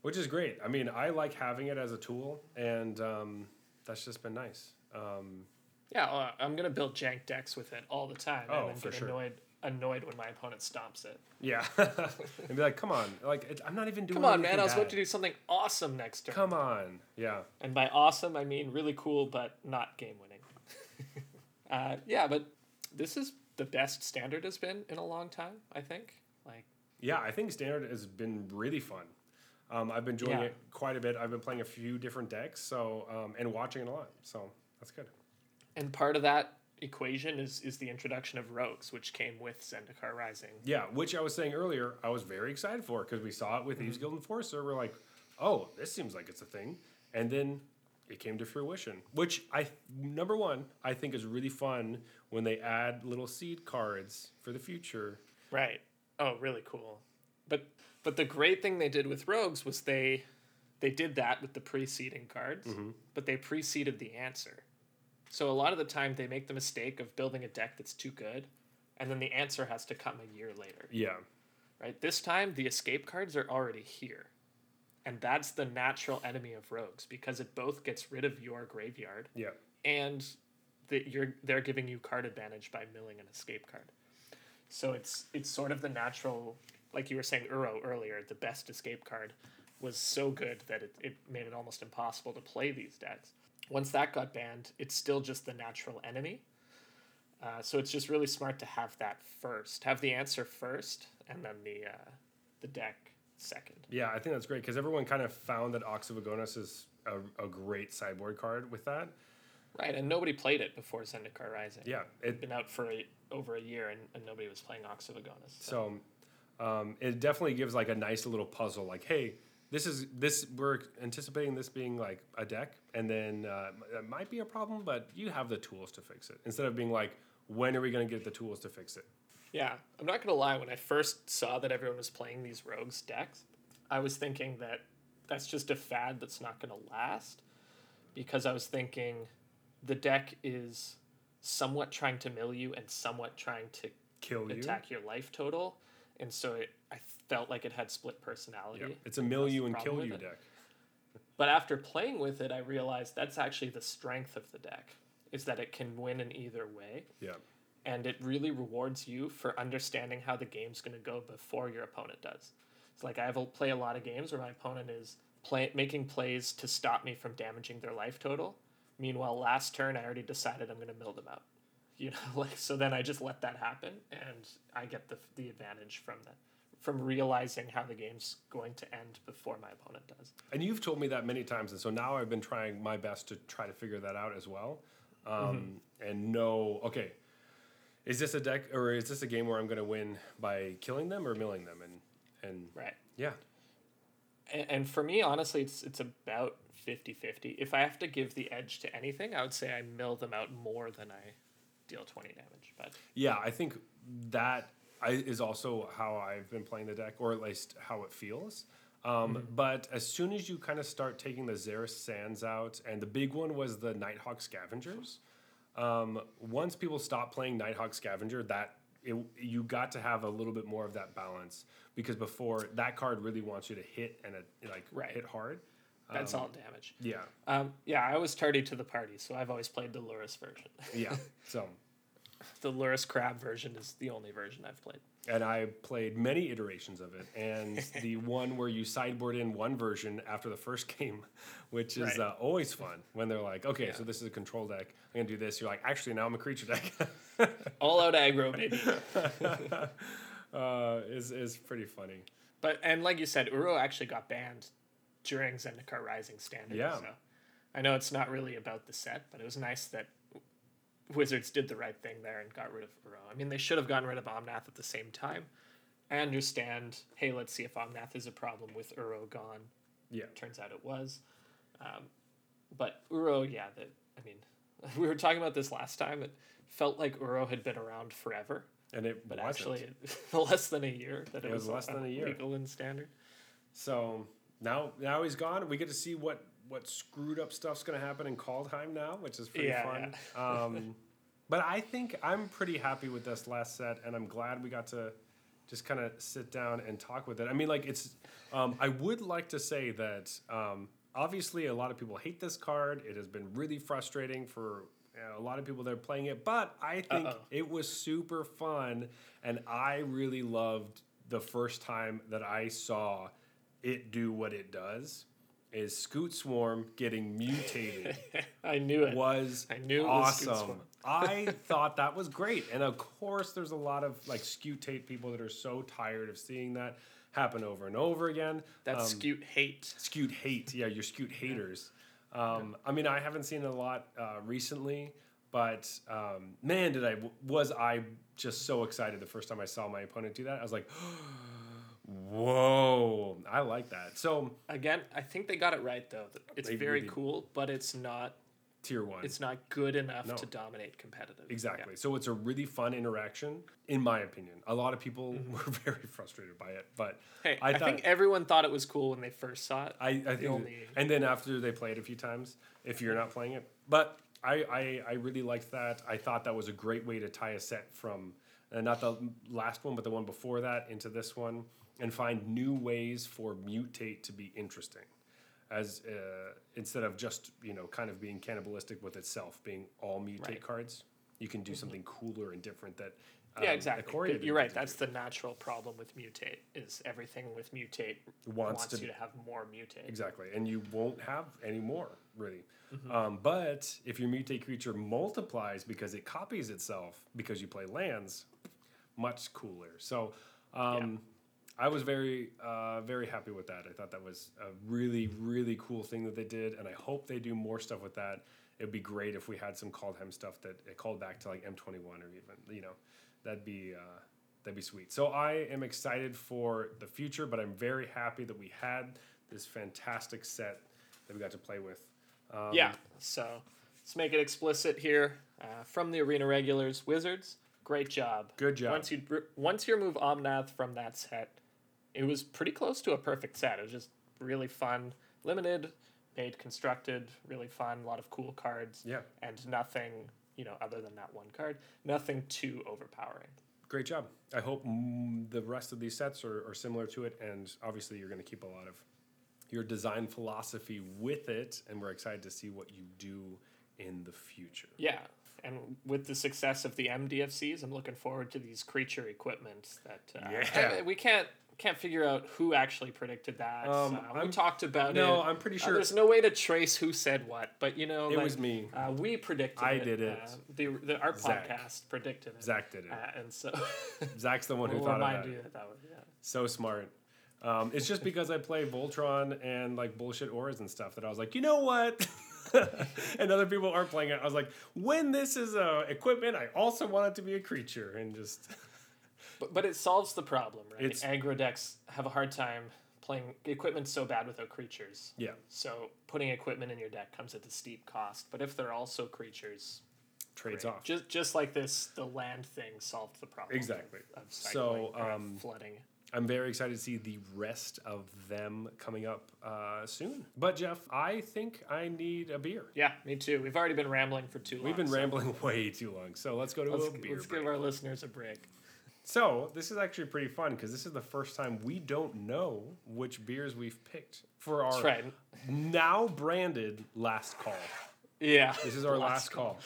which is great i mean i like having it as a tool and um, that's just been nice um, Yeah, uh, I'm gonna build jank decks with it all the time, Oh, and then for get sure. annoyed annoyed when my opponent stomps it. yeah [LAUGHS] and be like come on like it, i'm not even doing Come on, man! I was about to do something awesome next turn. come on yeah And by awesome, I mean really cool, but not game winning. [LAUGHS] uh, yeah, but this is the best standard has been in a long time. I think. Like, Yeah, I think standard has been really fun. Um, I've been enjoying Yeah. it quite a bit. I've been playing a few different decks, so um, and watching it a lot. So that's good. and part of that equation is is the introduction of rogues, which came with Zendikar Rising. Yeah, which I was saying earlier, I was very excited for because we saw it with Thieves mm-hmm. Guild Enforcer. We're like, oh, this seems like it's a thing, and then it came to fruition. Which I number one, I think is really fun when they add little seed cards for the future. Right. Oh, really cool. But but the great thing they did with rogues was they they did that with the preceding cards, mm-hmm. but they preceded the answer. So a lot of the time they make the mistake of building a deck that's too good, and then the answer has to come a year later. Yeah, Right? This time the escape cards are already here. And that's the natural enemy of rogues because it both gets rid of your graveyard yeah, and that you're they're giving you card advantage by milling an escape card. So it's it's sort of the natural, like you were saying, Uro earlier. The best escape card was so good that it, it made it almost impossible to play these decks. Once that got banned, it's still just the natural enemy. Uh, so it's just really smart to have that first, have the answer first, and then the uh, the deck second. yeah. I think that's great because everyone kind of found that Ox is a, a great sideboard card with that. Right, and nobody played it before Zendikar Rising. Yeah, it been out for a, over a year, and, and nobody was playing Ox of Agonas. So um, it definitely gives like a nice little puzzle. Like, hey, this is this we're anticipating this being like a deck, and then uh, it might be a problem, but you have the tools to fix it. Instead of being like, when are we going to get the tools to fix it? Yeah, I'm not gonna lie. When I first saw that everyone was playing these rogues decks, I was thinking that that's just a fad that's not gonna last, because I was thinking the deck is somewhat trying to mill you and somewhat trying to Kill you. attack your life total, and so it, I felt like it had split personality. Yeah. It's a mill you and kill you deck. But after playing with it, I realized that's actually the strength of the deck, is that it can win in either way. Yeah. and it really rewards you for understanding how the game's going to go before your opponent does. It's like I have a, play a lot of games where my opponent is play, making plays to stop me from damaging their life total. Meanwhile, last turn I already decided I'm going to mill them out. You know, [LAUGHS] like so then I just let that happen and I get the the advantage from that from realizing how the game's going to end before my opponent does. And you've told me that many times, and so now I've been trying my best to try to figure that out as well, um, Mm-hmm. and know okay, is this a deck or is this a game where I'm going to win by killing them or milling them? And and Right. yeah, And, and for me, honestly, it's it's about 50-50. If I have to give the edge to anything, I would say I mill them out more than I deal 20 damage. But Yeah, I think that I, is also how I've been playing the deck, or at least how it feels. Um, But as soon as you kind of start taking the Zareth Sans out, and the big one was the Nighthawk Scavengers, um, once people stop playing Nighthawk Scavenger, that it, you got to have a little bit more of that balance because before that card really wants you to hit and it, like Right. hit hard. That's all damage. Yeah, Um, yeah, I was tardy to the party, so I've always played the Lurrus version. yeah. [LAUGHS] so the Lurrus Crab version is the only version I've played. and I played many iterations of it, and the [LAUGHS] one where you sideboard in one version after the first game, which is Right. uh, always fun when they're like, okay, Yeah. so this is a control deck. I'm gonna do this. You're like, actually, now I'm a creature deck. [LAUGHS] All out aggro, baby. uh, is is pretty funny. But and like you said, Uro actually got banned during Zendikar Rising Standard. Yeah. So I know it's not really about the set, but it was nice that Wizards did the right thing there and got rid of Uro. I mean, they should have gotten rid of Omnath at the same time. I understand. Hey, let's see if Omnath is a problem with Uro gone. Yeah. Turns out it was. Um, but Uro, yeah, that I mean, [LAUGHS] we were talking about this last time. It felt like Uro had been around forever, And it but wasn't. actually, [LAUGHS] less than a year that it, It was less than a year. legal in standard. So now now he's gone. We get to see what what screwed up stuff's going to happen in Kaldheim now, which is pretty Yeah, fun. um, but I think I'm pretty happy with this last set, and I'm glad we got to just kind of sit down and talk with it. I mean, like it's. Um, I would like to say that um, obviously a lot of people hate this card. It has been really frustrating for. a lot of people that are playing it, but I think Uh-oh. it was super fun, and I really loved the first time that I saw it do what it does. Is Scute Swarm getting mutated [LAUGHS] I knew it. was I knew it was awesome. Swarm. [LAUGHS] I thought that was great, and of course, there's a lot of like Scutate people that are so tired of seeing that happen over and over again. That's Um, Scute hate. Scute hate. Yeah, you're Scute haters. Um, I mean, I haven't seen it a lot uh, recently, but um, man, did I was I just so excited the first time I saw my opponent do that. I was like, [GASPS] whoa, I like that. So Again, I think they got it right though. It's They very cool, but it's not. tier one. It's not good enough No. to dominate competitive. Exactly. So it's a really fun interaction, in my opinion. A lot of people [LAUGHS] were very frustrated by it, but Hey, I I, thought- think everyone thought it was cool when they first saw it. I, I think, only- and then after they play it a few times, if you're not playing it, but I, I, I really liked that. I thought that was a great way to tie a set from uh, not the last one, but the one before that into this one, and find new ways for mutate to be interesting, as uh, instead of just you know kind of being cannibalistic with itself, being all mutate Right. cards. You can do something cooler and different that. yeah, um, exactly. Good- didn't You're right. do. That's the natural problem with mutate. Is everything with mutate Wants wants, to- you to have more mutate. Exactly, and you won't have any more really. Mm-hmm. Um, but if your mutate creature multiplies because it copies itself because you play lands, much cooler. So um, I was very uh, very happy with that. I thought that was a really really cool thing that they did, and I hope they do more stuff with that. It'd be great if we had some Kaldheim stuff that it called back to like M21 or even you know that'd be. Uh, That'd be sweet. So I am excited for the future, but I'm very happy that we had this fantastic set that we got to play with. Um, yeah. So let's make it explicit here. Uh, from the arena regulars, Wizards, great job. Good job. Once you once you remove Omnath from that set, it was pretty close to a perfect set. It was just really fun, limited, made constructed, really fun, a lot of cool cards. Yeah. And nothing, you know, other than that one card, nothing too overpowering. Great job. I hope the rest of these sets are, are similar to it, and obviously you're going to keep a lot of your design philosophy with it, and we're excited to see what you do in the future. Yeah. And with the success of the MDFCs, I'm looking forward to these creature equipment that uh, Yeah. I- we can't can't figure out who actually predicted that. Um, Uh, we talked about it. No, I'm pretty Uh, sure there's no way to trace who said what, but you know, it like, was me. Uh, we predicted. I it. did it. Uh, the, the our Zach. podcast predicted it. Zach did it. Uh, and so [LAUGHS] Zach's the one who we'll thought that. you that that was yeah. So smart. Um, it's just because I play Voltron and like bullshit auras and stuff that I was like, you know what? [LAUGHS] and other people aren't playing it. I was like, when this is uh, equipment, I also want it to be a creature and just. [LAUGHS] But, but it solves the problem, right? It's- Aggro decks have a hard time playing equipment so bad without creatures. Yeah, So putting equipment in your deck comes at a steep cost. But if they're also creatures, trades great. off. Just just like this, the land thing solved the problem. Exactly. Of, of So, um, flooding. I'm very excited to see the rest of them coming up uh, soon. But Jeff, I think I need a beer. Yeah, me too. We've already been rambling for too long. We've been so rambling [LAUGHS] way too long, so let's go to Let's, a beer let's break. give our listeners a break. So this is actually pretty fun because this is the first time we don't know which beers we've picked for our right. now branded last call. Yeah. This is our last call.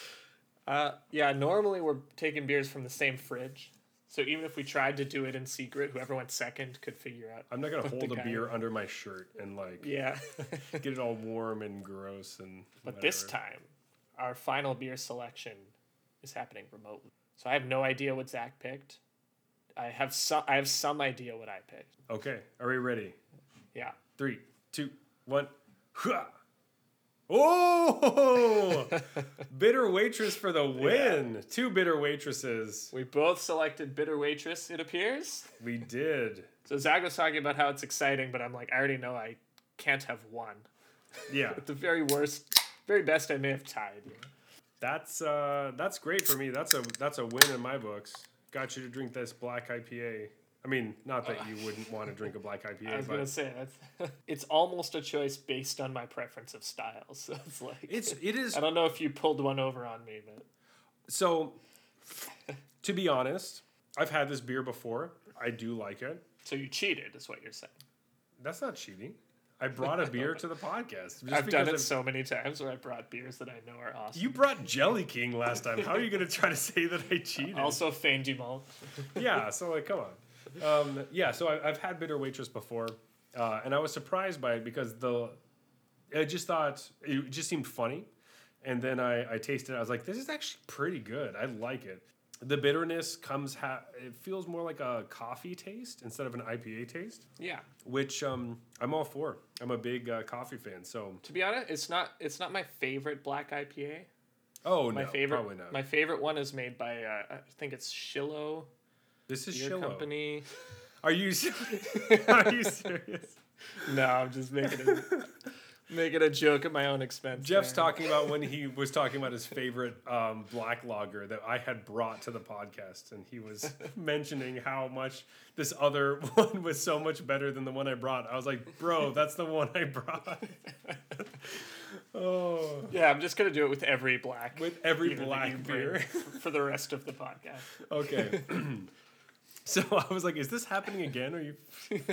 Uh, yeah, normally we're taking beers from the same fridge. So even if we tried to do it in secret, whoever went second could figure out. I'm not gonna hold a beer under my shirt and like Yeah. [LAUGHS] get it all warm and gross and. but this time, our final beer selection is happening remotely. So I have no idea what Zach picked. I have some I have some idea what I picked. Okay, are we ready? Yeah. Three, two, one. Oh! [LAUGHS] bitter waitress for the win. Two bitter waitresses. We both selected Bitter Waitress, it appears. We did. So Zach was talking about how it's exciting, but I'm like, I already know I can't have one. Yeah, [LAUGHS] At the very worst, very best, I may have tied. You know? that's uh, that's great for me. That's a that's a win in my books. Got you to drink this black IPA. I mean, not that you wouldn't want to drink a black IPA. [LAUGHS] I was gonna say that's [LAUGHS] it's almost a choice based on my preference of styles. [LAUGHS] So it's like it's it is I don't know if you pulled one over on me, but so. To be honest, I've had this beer before. I do like it. so you cheated, is what you're saying. That's not cheating. I brought a beer [LAUGHS] to the podcast. I've done it of- so many times where I brought beers that I know are awesome. You brought Jelly King last time. How are you going to try to say that I cheated? also Fein du [LAUGHS] yeah, so like, come on. Um, yeah, so I, I've had Bitter Waitress before, uh, and I was surprised by it because the, I just thought it just seemed funny, and then I, I tasted it. I was like, this is actually pretty good. I like it. The bitterness comes, ha- it feels more like a coffee taste instead of an IPA taste, Yeah. which um, I'm all for. I'm a big uh, coffee fan, so To be honest, it's not it's not my favorite black IPA. oh My no, favorite probably not. my favorite one is made by uh, I think it's Shillow this is Shillow. Company. Are you [LAUGHS] are you serious? [LAUGHS] No, I'm just making it [LAUGHS] making a joke at my own expense. Jeff's there. talking about when he [LAUGHS] was talking about his favorite um, black lager that I had brought to the podcast, and he was [LAUGHS] mentioning how much this other [LAUGHS] one was so much better than the one I brought. I was like, "Bro, that's the one I brought." oh, Yeah, I'm just gonna do it with every black with every black beer. for the rest of the podcast. Okay. [CLEARS THROAT] so I was like, "Is this happening again? Are you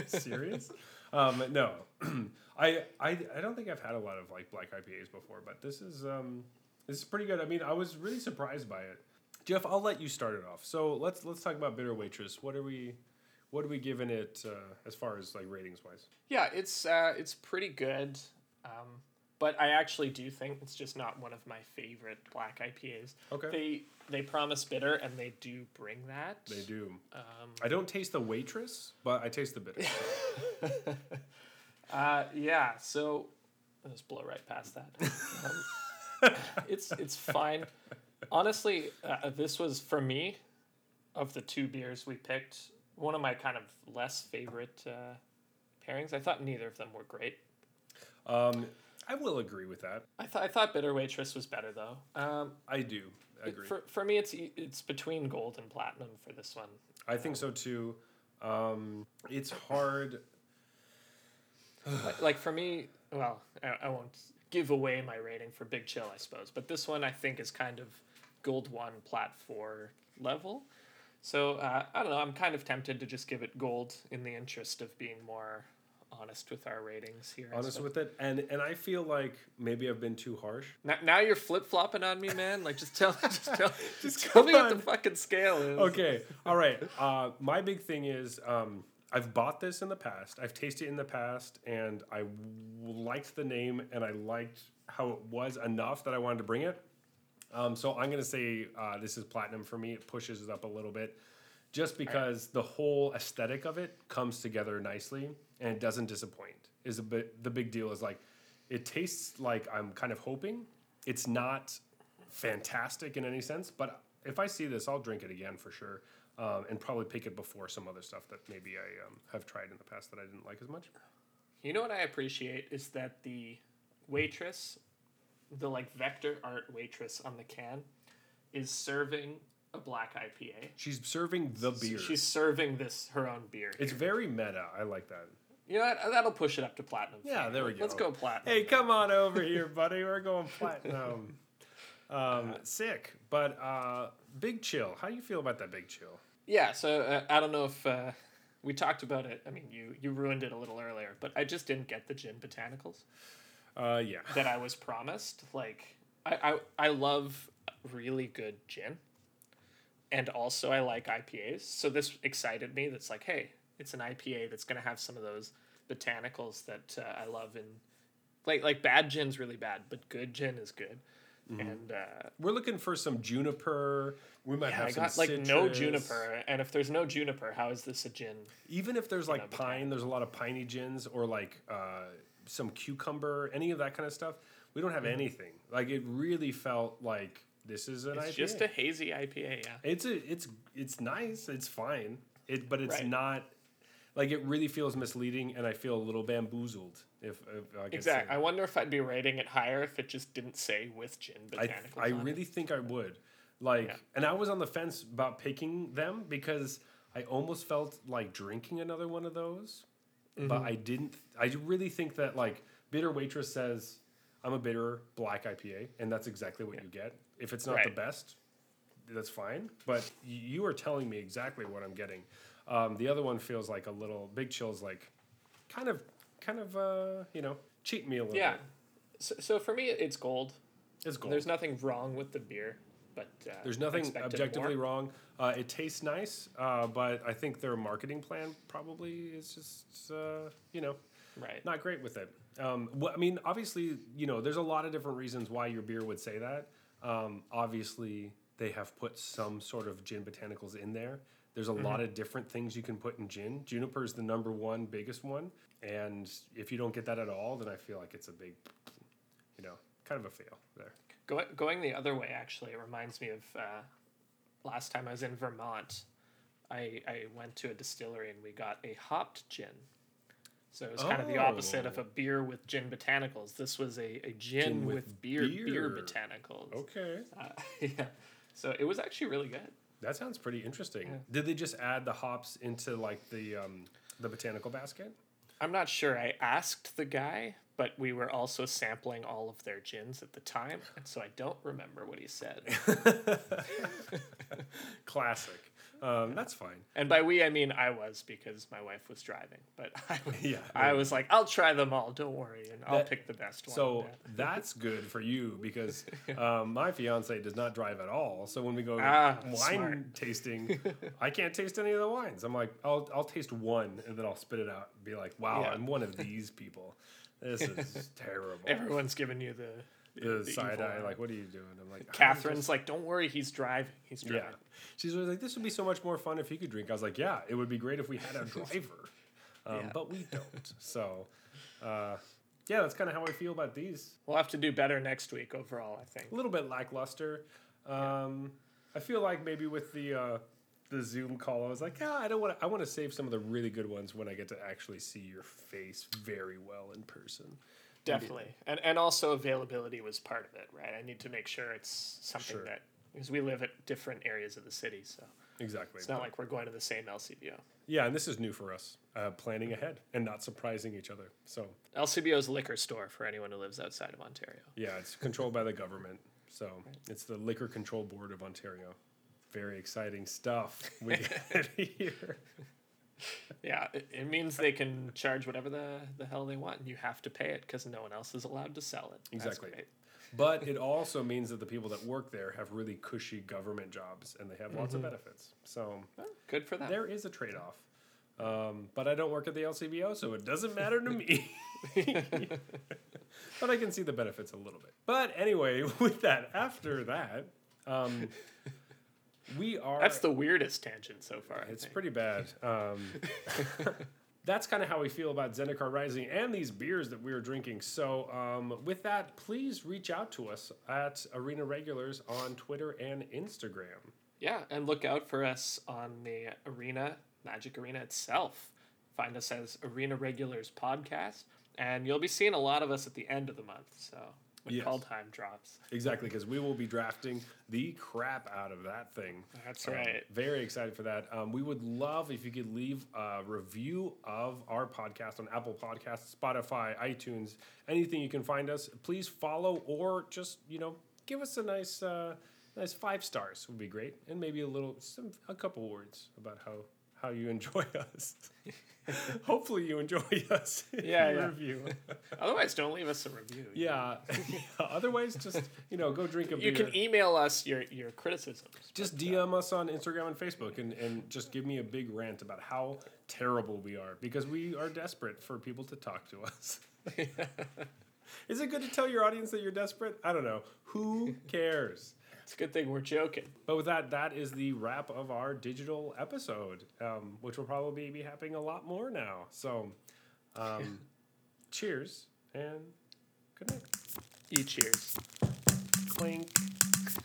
serious?" Um, no, [CLEARS THROAT] I, I I don't think I've had a lot of like black IPAs before, but this is um, this is pretty good. I mean, I was really surprised by it. Jeff, I'll let you start it off. So let's let's talk about Bitter Waitress. What are we what are we giving it uh, as far as like ratings wise? Yeah, it's uh, it's pretty good, um, but I actually do think it's just not one of my favorite black IPAs. Okay. They they promise bitter and they do bring that. They do. Um, I don't taste the waitress, but I taste the bitter. [LAUGHS] uh, yeah, so let's blow right past that. [LAUGHS] Um, it's it's fine. Honestly, uh, this was for me of the two beers we picked one of my kind of less favorite uh, pairings. I thought neither of them were great. um, I will agree with that. I thought I thought Bitter Waitress was better though. Um, I do agree. for for me, it's it's between gold and platinum for this one. I think so too. Um, it's hard. Like, like for me, well, I, I won't give away my rating for Big Chill, I suppose, but this one I think is kind of gold one, plat four level. So uh, I don't know. I'm kind of tempted to just give it gold in the interest of being more honest with our ratings here. Honest with it and and i feel like maybe i've been too harsh Now, now you're flip flopping on me, man. Like just tell, [LAUGHS] just tell, [LAUGHS] Just tell me what the fucking scale is. okay all right uh my big thing is um i've bought this in the past. I've tasted it in the past and i w- liked the name and i liked how it was enough that i wanted to bring it. Um so i'm gonna say uh this is platinum for me. It pushes it up a little bit just because the whole aesthetic of it comes together nicely and it doesn't disappoint. Is a bit the big deal is like it tastes like i'm kind of hoping. It's not fantastic in any sense but if i see this i'll drink it again for sure um, and probably pick it before some other stuff that maybe i um, have tried in the past that i didn't like as much You know what I appreciate is that the waitress, the like vector art waitress on the can, is serving a black IPA. she's serving the beer She's serving this her own beer. it's very meta i like that You know what? That'll push it up to platinum. Yeah, there we go. Let's go platinum. Hey, come on over here, buddy. We're going platinum. [LAUGHS] Um, sick, but uh, big chill. How do you feel about that big chill? Yeah, so uh, I don't know if uh, we talked about it. I mean, you you ruined it a little earlier, but I just didn't get the gin botanicals Uh, yeah, that I was promised. Like, I I, I love really good gin, and also I like IPAs. So this excited me. That's like, hey, it's an IPA that's gonna have some of those botanicals that uh, I love. And like like bad gin's really bad, but good gin is good. And uh, We're looking for some juniper. We might yeah, have I some got like no juniper. And if there's no juniper, how is this a gin? Even if there's like pine, there's a lot of piney gins or like uh, some cucumber, any of that kind of stuff. We don't Mm-hmm. have anything. Like it really felt like this is an It's IPA. just a hazy IPA. Yeah. It's a, it's it's nice. It's fine. It but it's Right. not like it really feels misleading, and I feel a little bamboozled. If, if I Exactly. say. I wonder if I'd be rating it higher if it just didn't say with gin I, botanicals. I on it. really think I would. Like, Yeah. and I was on the fence about picking them because I almost felt like drinking another one of those, Mm-hmm. but I didn't. I really think that like Bitter Waitress says, "I'm a bitter black IPA," and that's exactly what you get. If it's not the best, that's fine. But you are telling me exactly what I'm getting. Um, the other one feels like a little Big Chill's like, kind of, kind of, uh, you know, cheat me a little Yeah. bit. So, so for me, it's gold. It's gold. There's nothing wrong with the beer, but uh, There's nothing objectively more. wrong. Uh, it tastes nice, uh, but I think their marketing plan probably is just, uh, you know, Right. not great with it. Um, wh- I mean, obviously, you know, there's a lot of different reasons why your beer would say that. Um, obviously, they have put some sort of gin botanicals in there. There's a lot of different things you can put in gin. Juniper is the number one biggest one, and if you don't get that at all, then I feel like it's a big, you know, kind of a fail there. Go, going the other way, actually, it reminds me of uh, last time I was in Vermont. I, I went to a distillery and we got a hopped gin. So it was kind of the opposite of Oh. a beer with gin botanicals. This was a, a gin, Gin with, with beer, beer beer. botanicals. Okay. Uh, [LAUGHS] yeah. So it was actually really good. That sounds pretty interesting. Yeah. Did they just add the hops into like the um, the botanical basket? I'm not sure. I asked the guy, but we were also sampling all of their gins at the time, and so I don't remember what he said. [LAUGHS] Classic. Um, that's fine. and by we, I mean I was because my wife was driving. But [LAUGHS] I, Yeah, I yeah. was like, I'll try them all. Don't worry, and I'll That- pick the best one. So [LAUGHS] that's good for you because um, my fiance does not drive at all. So when we go Ah, wine smart. tasting, [LAUGHS] I can't taste any of the wines. I'm like, I'll I'll taste one and then I'll spit it out and be like, wow, Yeah. I'm one of these people. This is terrible. everyone's giving you the the, the side eye, eye. like, what are you doing? I'm like, "I'm Catherine's like, don't worry, he's driving. He's driving. Yeah. She's like, this would be so much more fun if he could drink. I was like, yeah, it would be great if we had a [LAUGHS] driver. Um, Yeah. But we don't. So, uh, yeah, that's kind of how I feel about these. We'll have to do better next week overall. I think. A little bit lackluster. Um, I feel like maybe with the uh, the Zoom call, I was like, yeah, I don't want. I want to save some of the really good ones when I get to actually see your face very well in person. Definitely, and and also availability was part of it, right? I need to make sure it's something Sure. that because we live at different areas of the city, so Exactly. it's not like we're going to the same LCBO. yeah, and this is new for us, uh, planning ahead and not surprising each other. So LCBO's liquor store for anyone who lives outside of Ontario. Yeah, it's controlled by the government. So it's the Liquor Control Board of Ontario. Very exciting stuff we [LAUGHS] get here. Yeah, it, it means they can charge whatever the, the hell they want, and you have to pay it because no one else is allowed to sell it. Exactly. But [LAUGHS] it also means that the people that work there have really cushy government jobs and they have lots of benefits. So Well, good for them. there is a trade off. Um, but I don't work at the LCBO, so it doesn't matter to me. [LAUGHS] but I can see the benefits a little bit. But anyway, [LAUGHS] with that, after that, um, we are. That's the weirdest tangent so far. It's pretty bad. Um, [LAUGHS] that's kind of how we feel about Zendikar Rising and these beers that we are drinking. So, um, with that, please reach out to us at Arena Regulars on Twitter and Instagram. Yeah, and look out for us on the Arena, Magic Arena itself. Find us as Arena Regulars Podcast, and you'll be seeing a lot of us at the end of the month. So when Yes. Kaldheim drops. Exactly, because we will be drafting the crap out of that thing. That's Um, right. Very excited for that. Um, we would love if you could leave a review of our podcast on Apple Podcasts, Spotify, iTunes, anything you can find us. Please follow or just you know give us a nice uh, nice five stars would be great, and maybe a little some a couple words about how how you enjoy [LAUGHS] us. Hopefully you enjoy [LAUGHS] us. Yeah, yeah. Review. [LAUGHS] Otherwise, don't leave us a review. yeah. yeah. Otherwise, just you know go drink a beer. You can email us your, your criticisms. Just but, uh, DM us on Instagram and Facebook and, and just give me a big rant about how terrible we are because we are desperate for people to talk to us. Is it good to tell your audience that you're desperate? I don't know. Who cares? It's a good thing we're joking. But with that, that is the wrap of our digital episode, um, which will probably be happening a lot more now. So, um, [LAUGHS] cheers and good night. E cheers. Clink. [LAUGHS]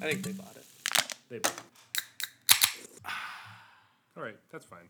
I think they bought it. They. Bought it. [SIGHS] All right, that's fine.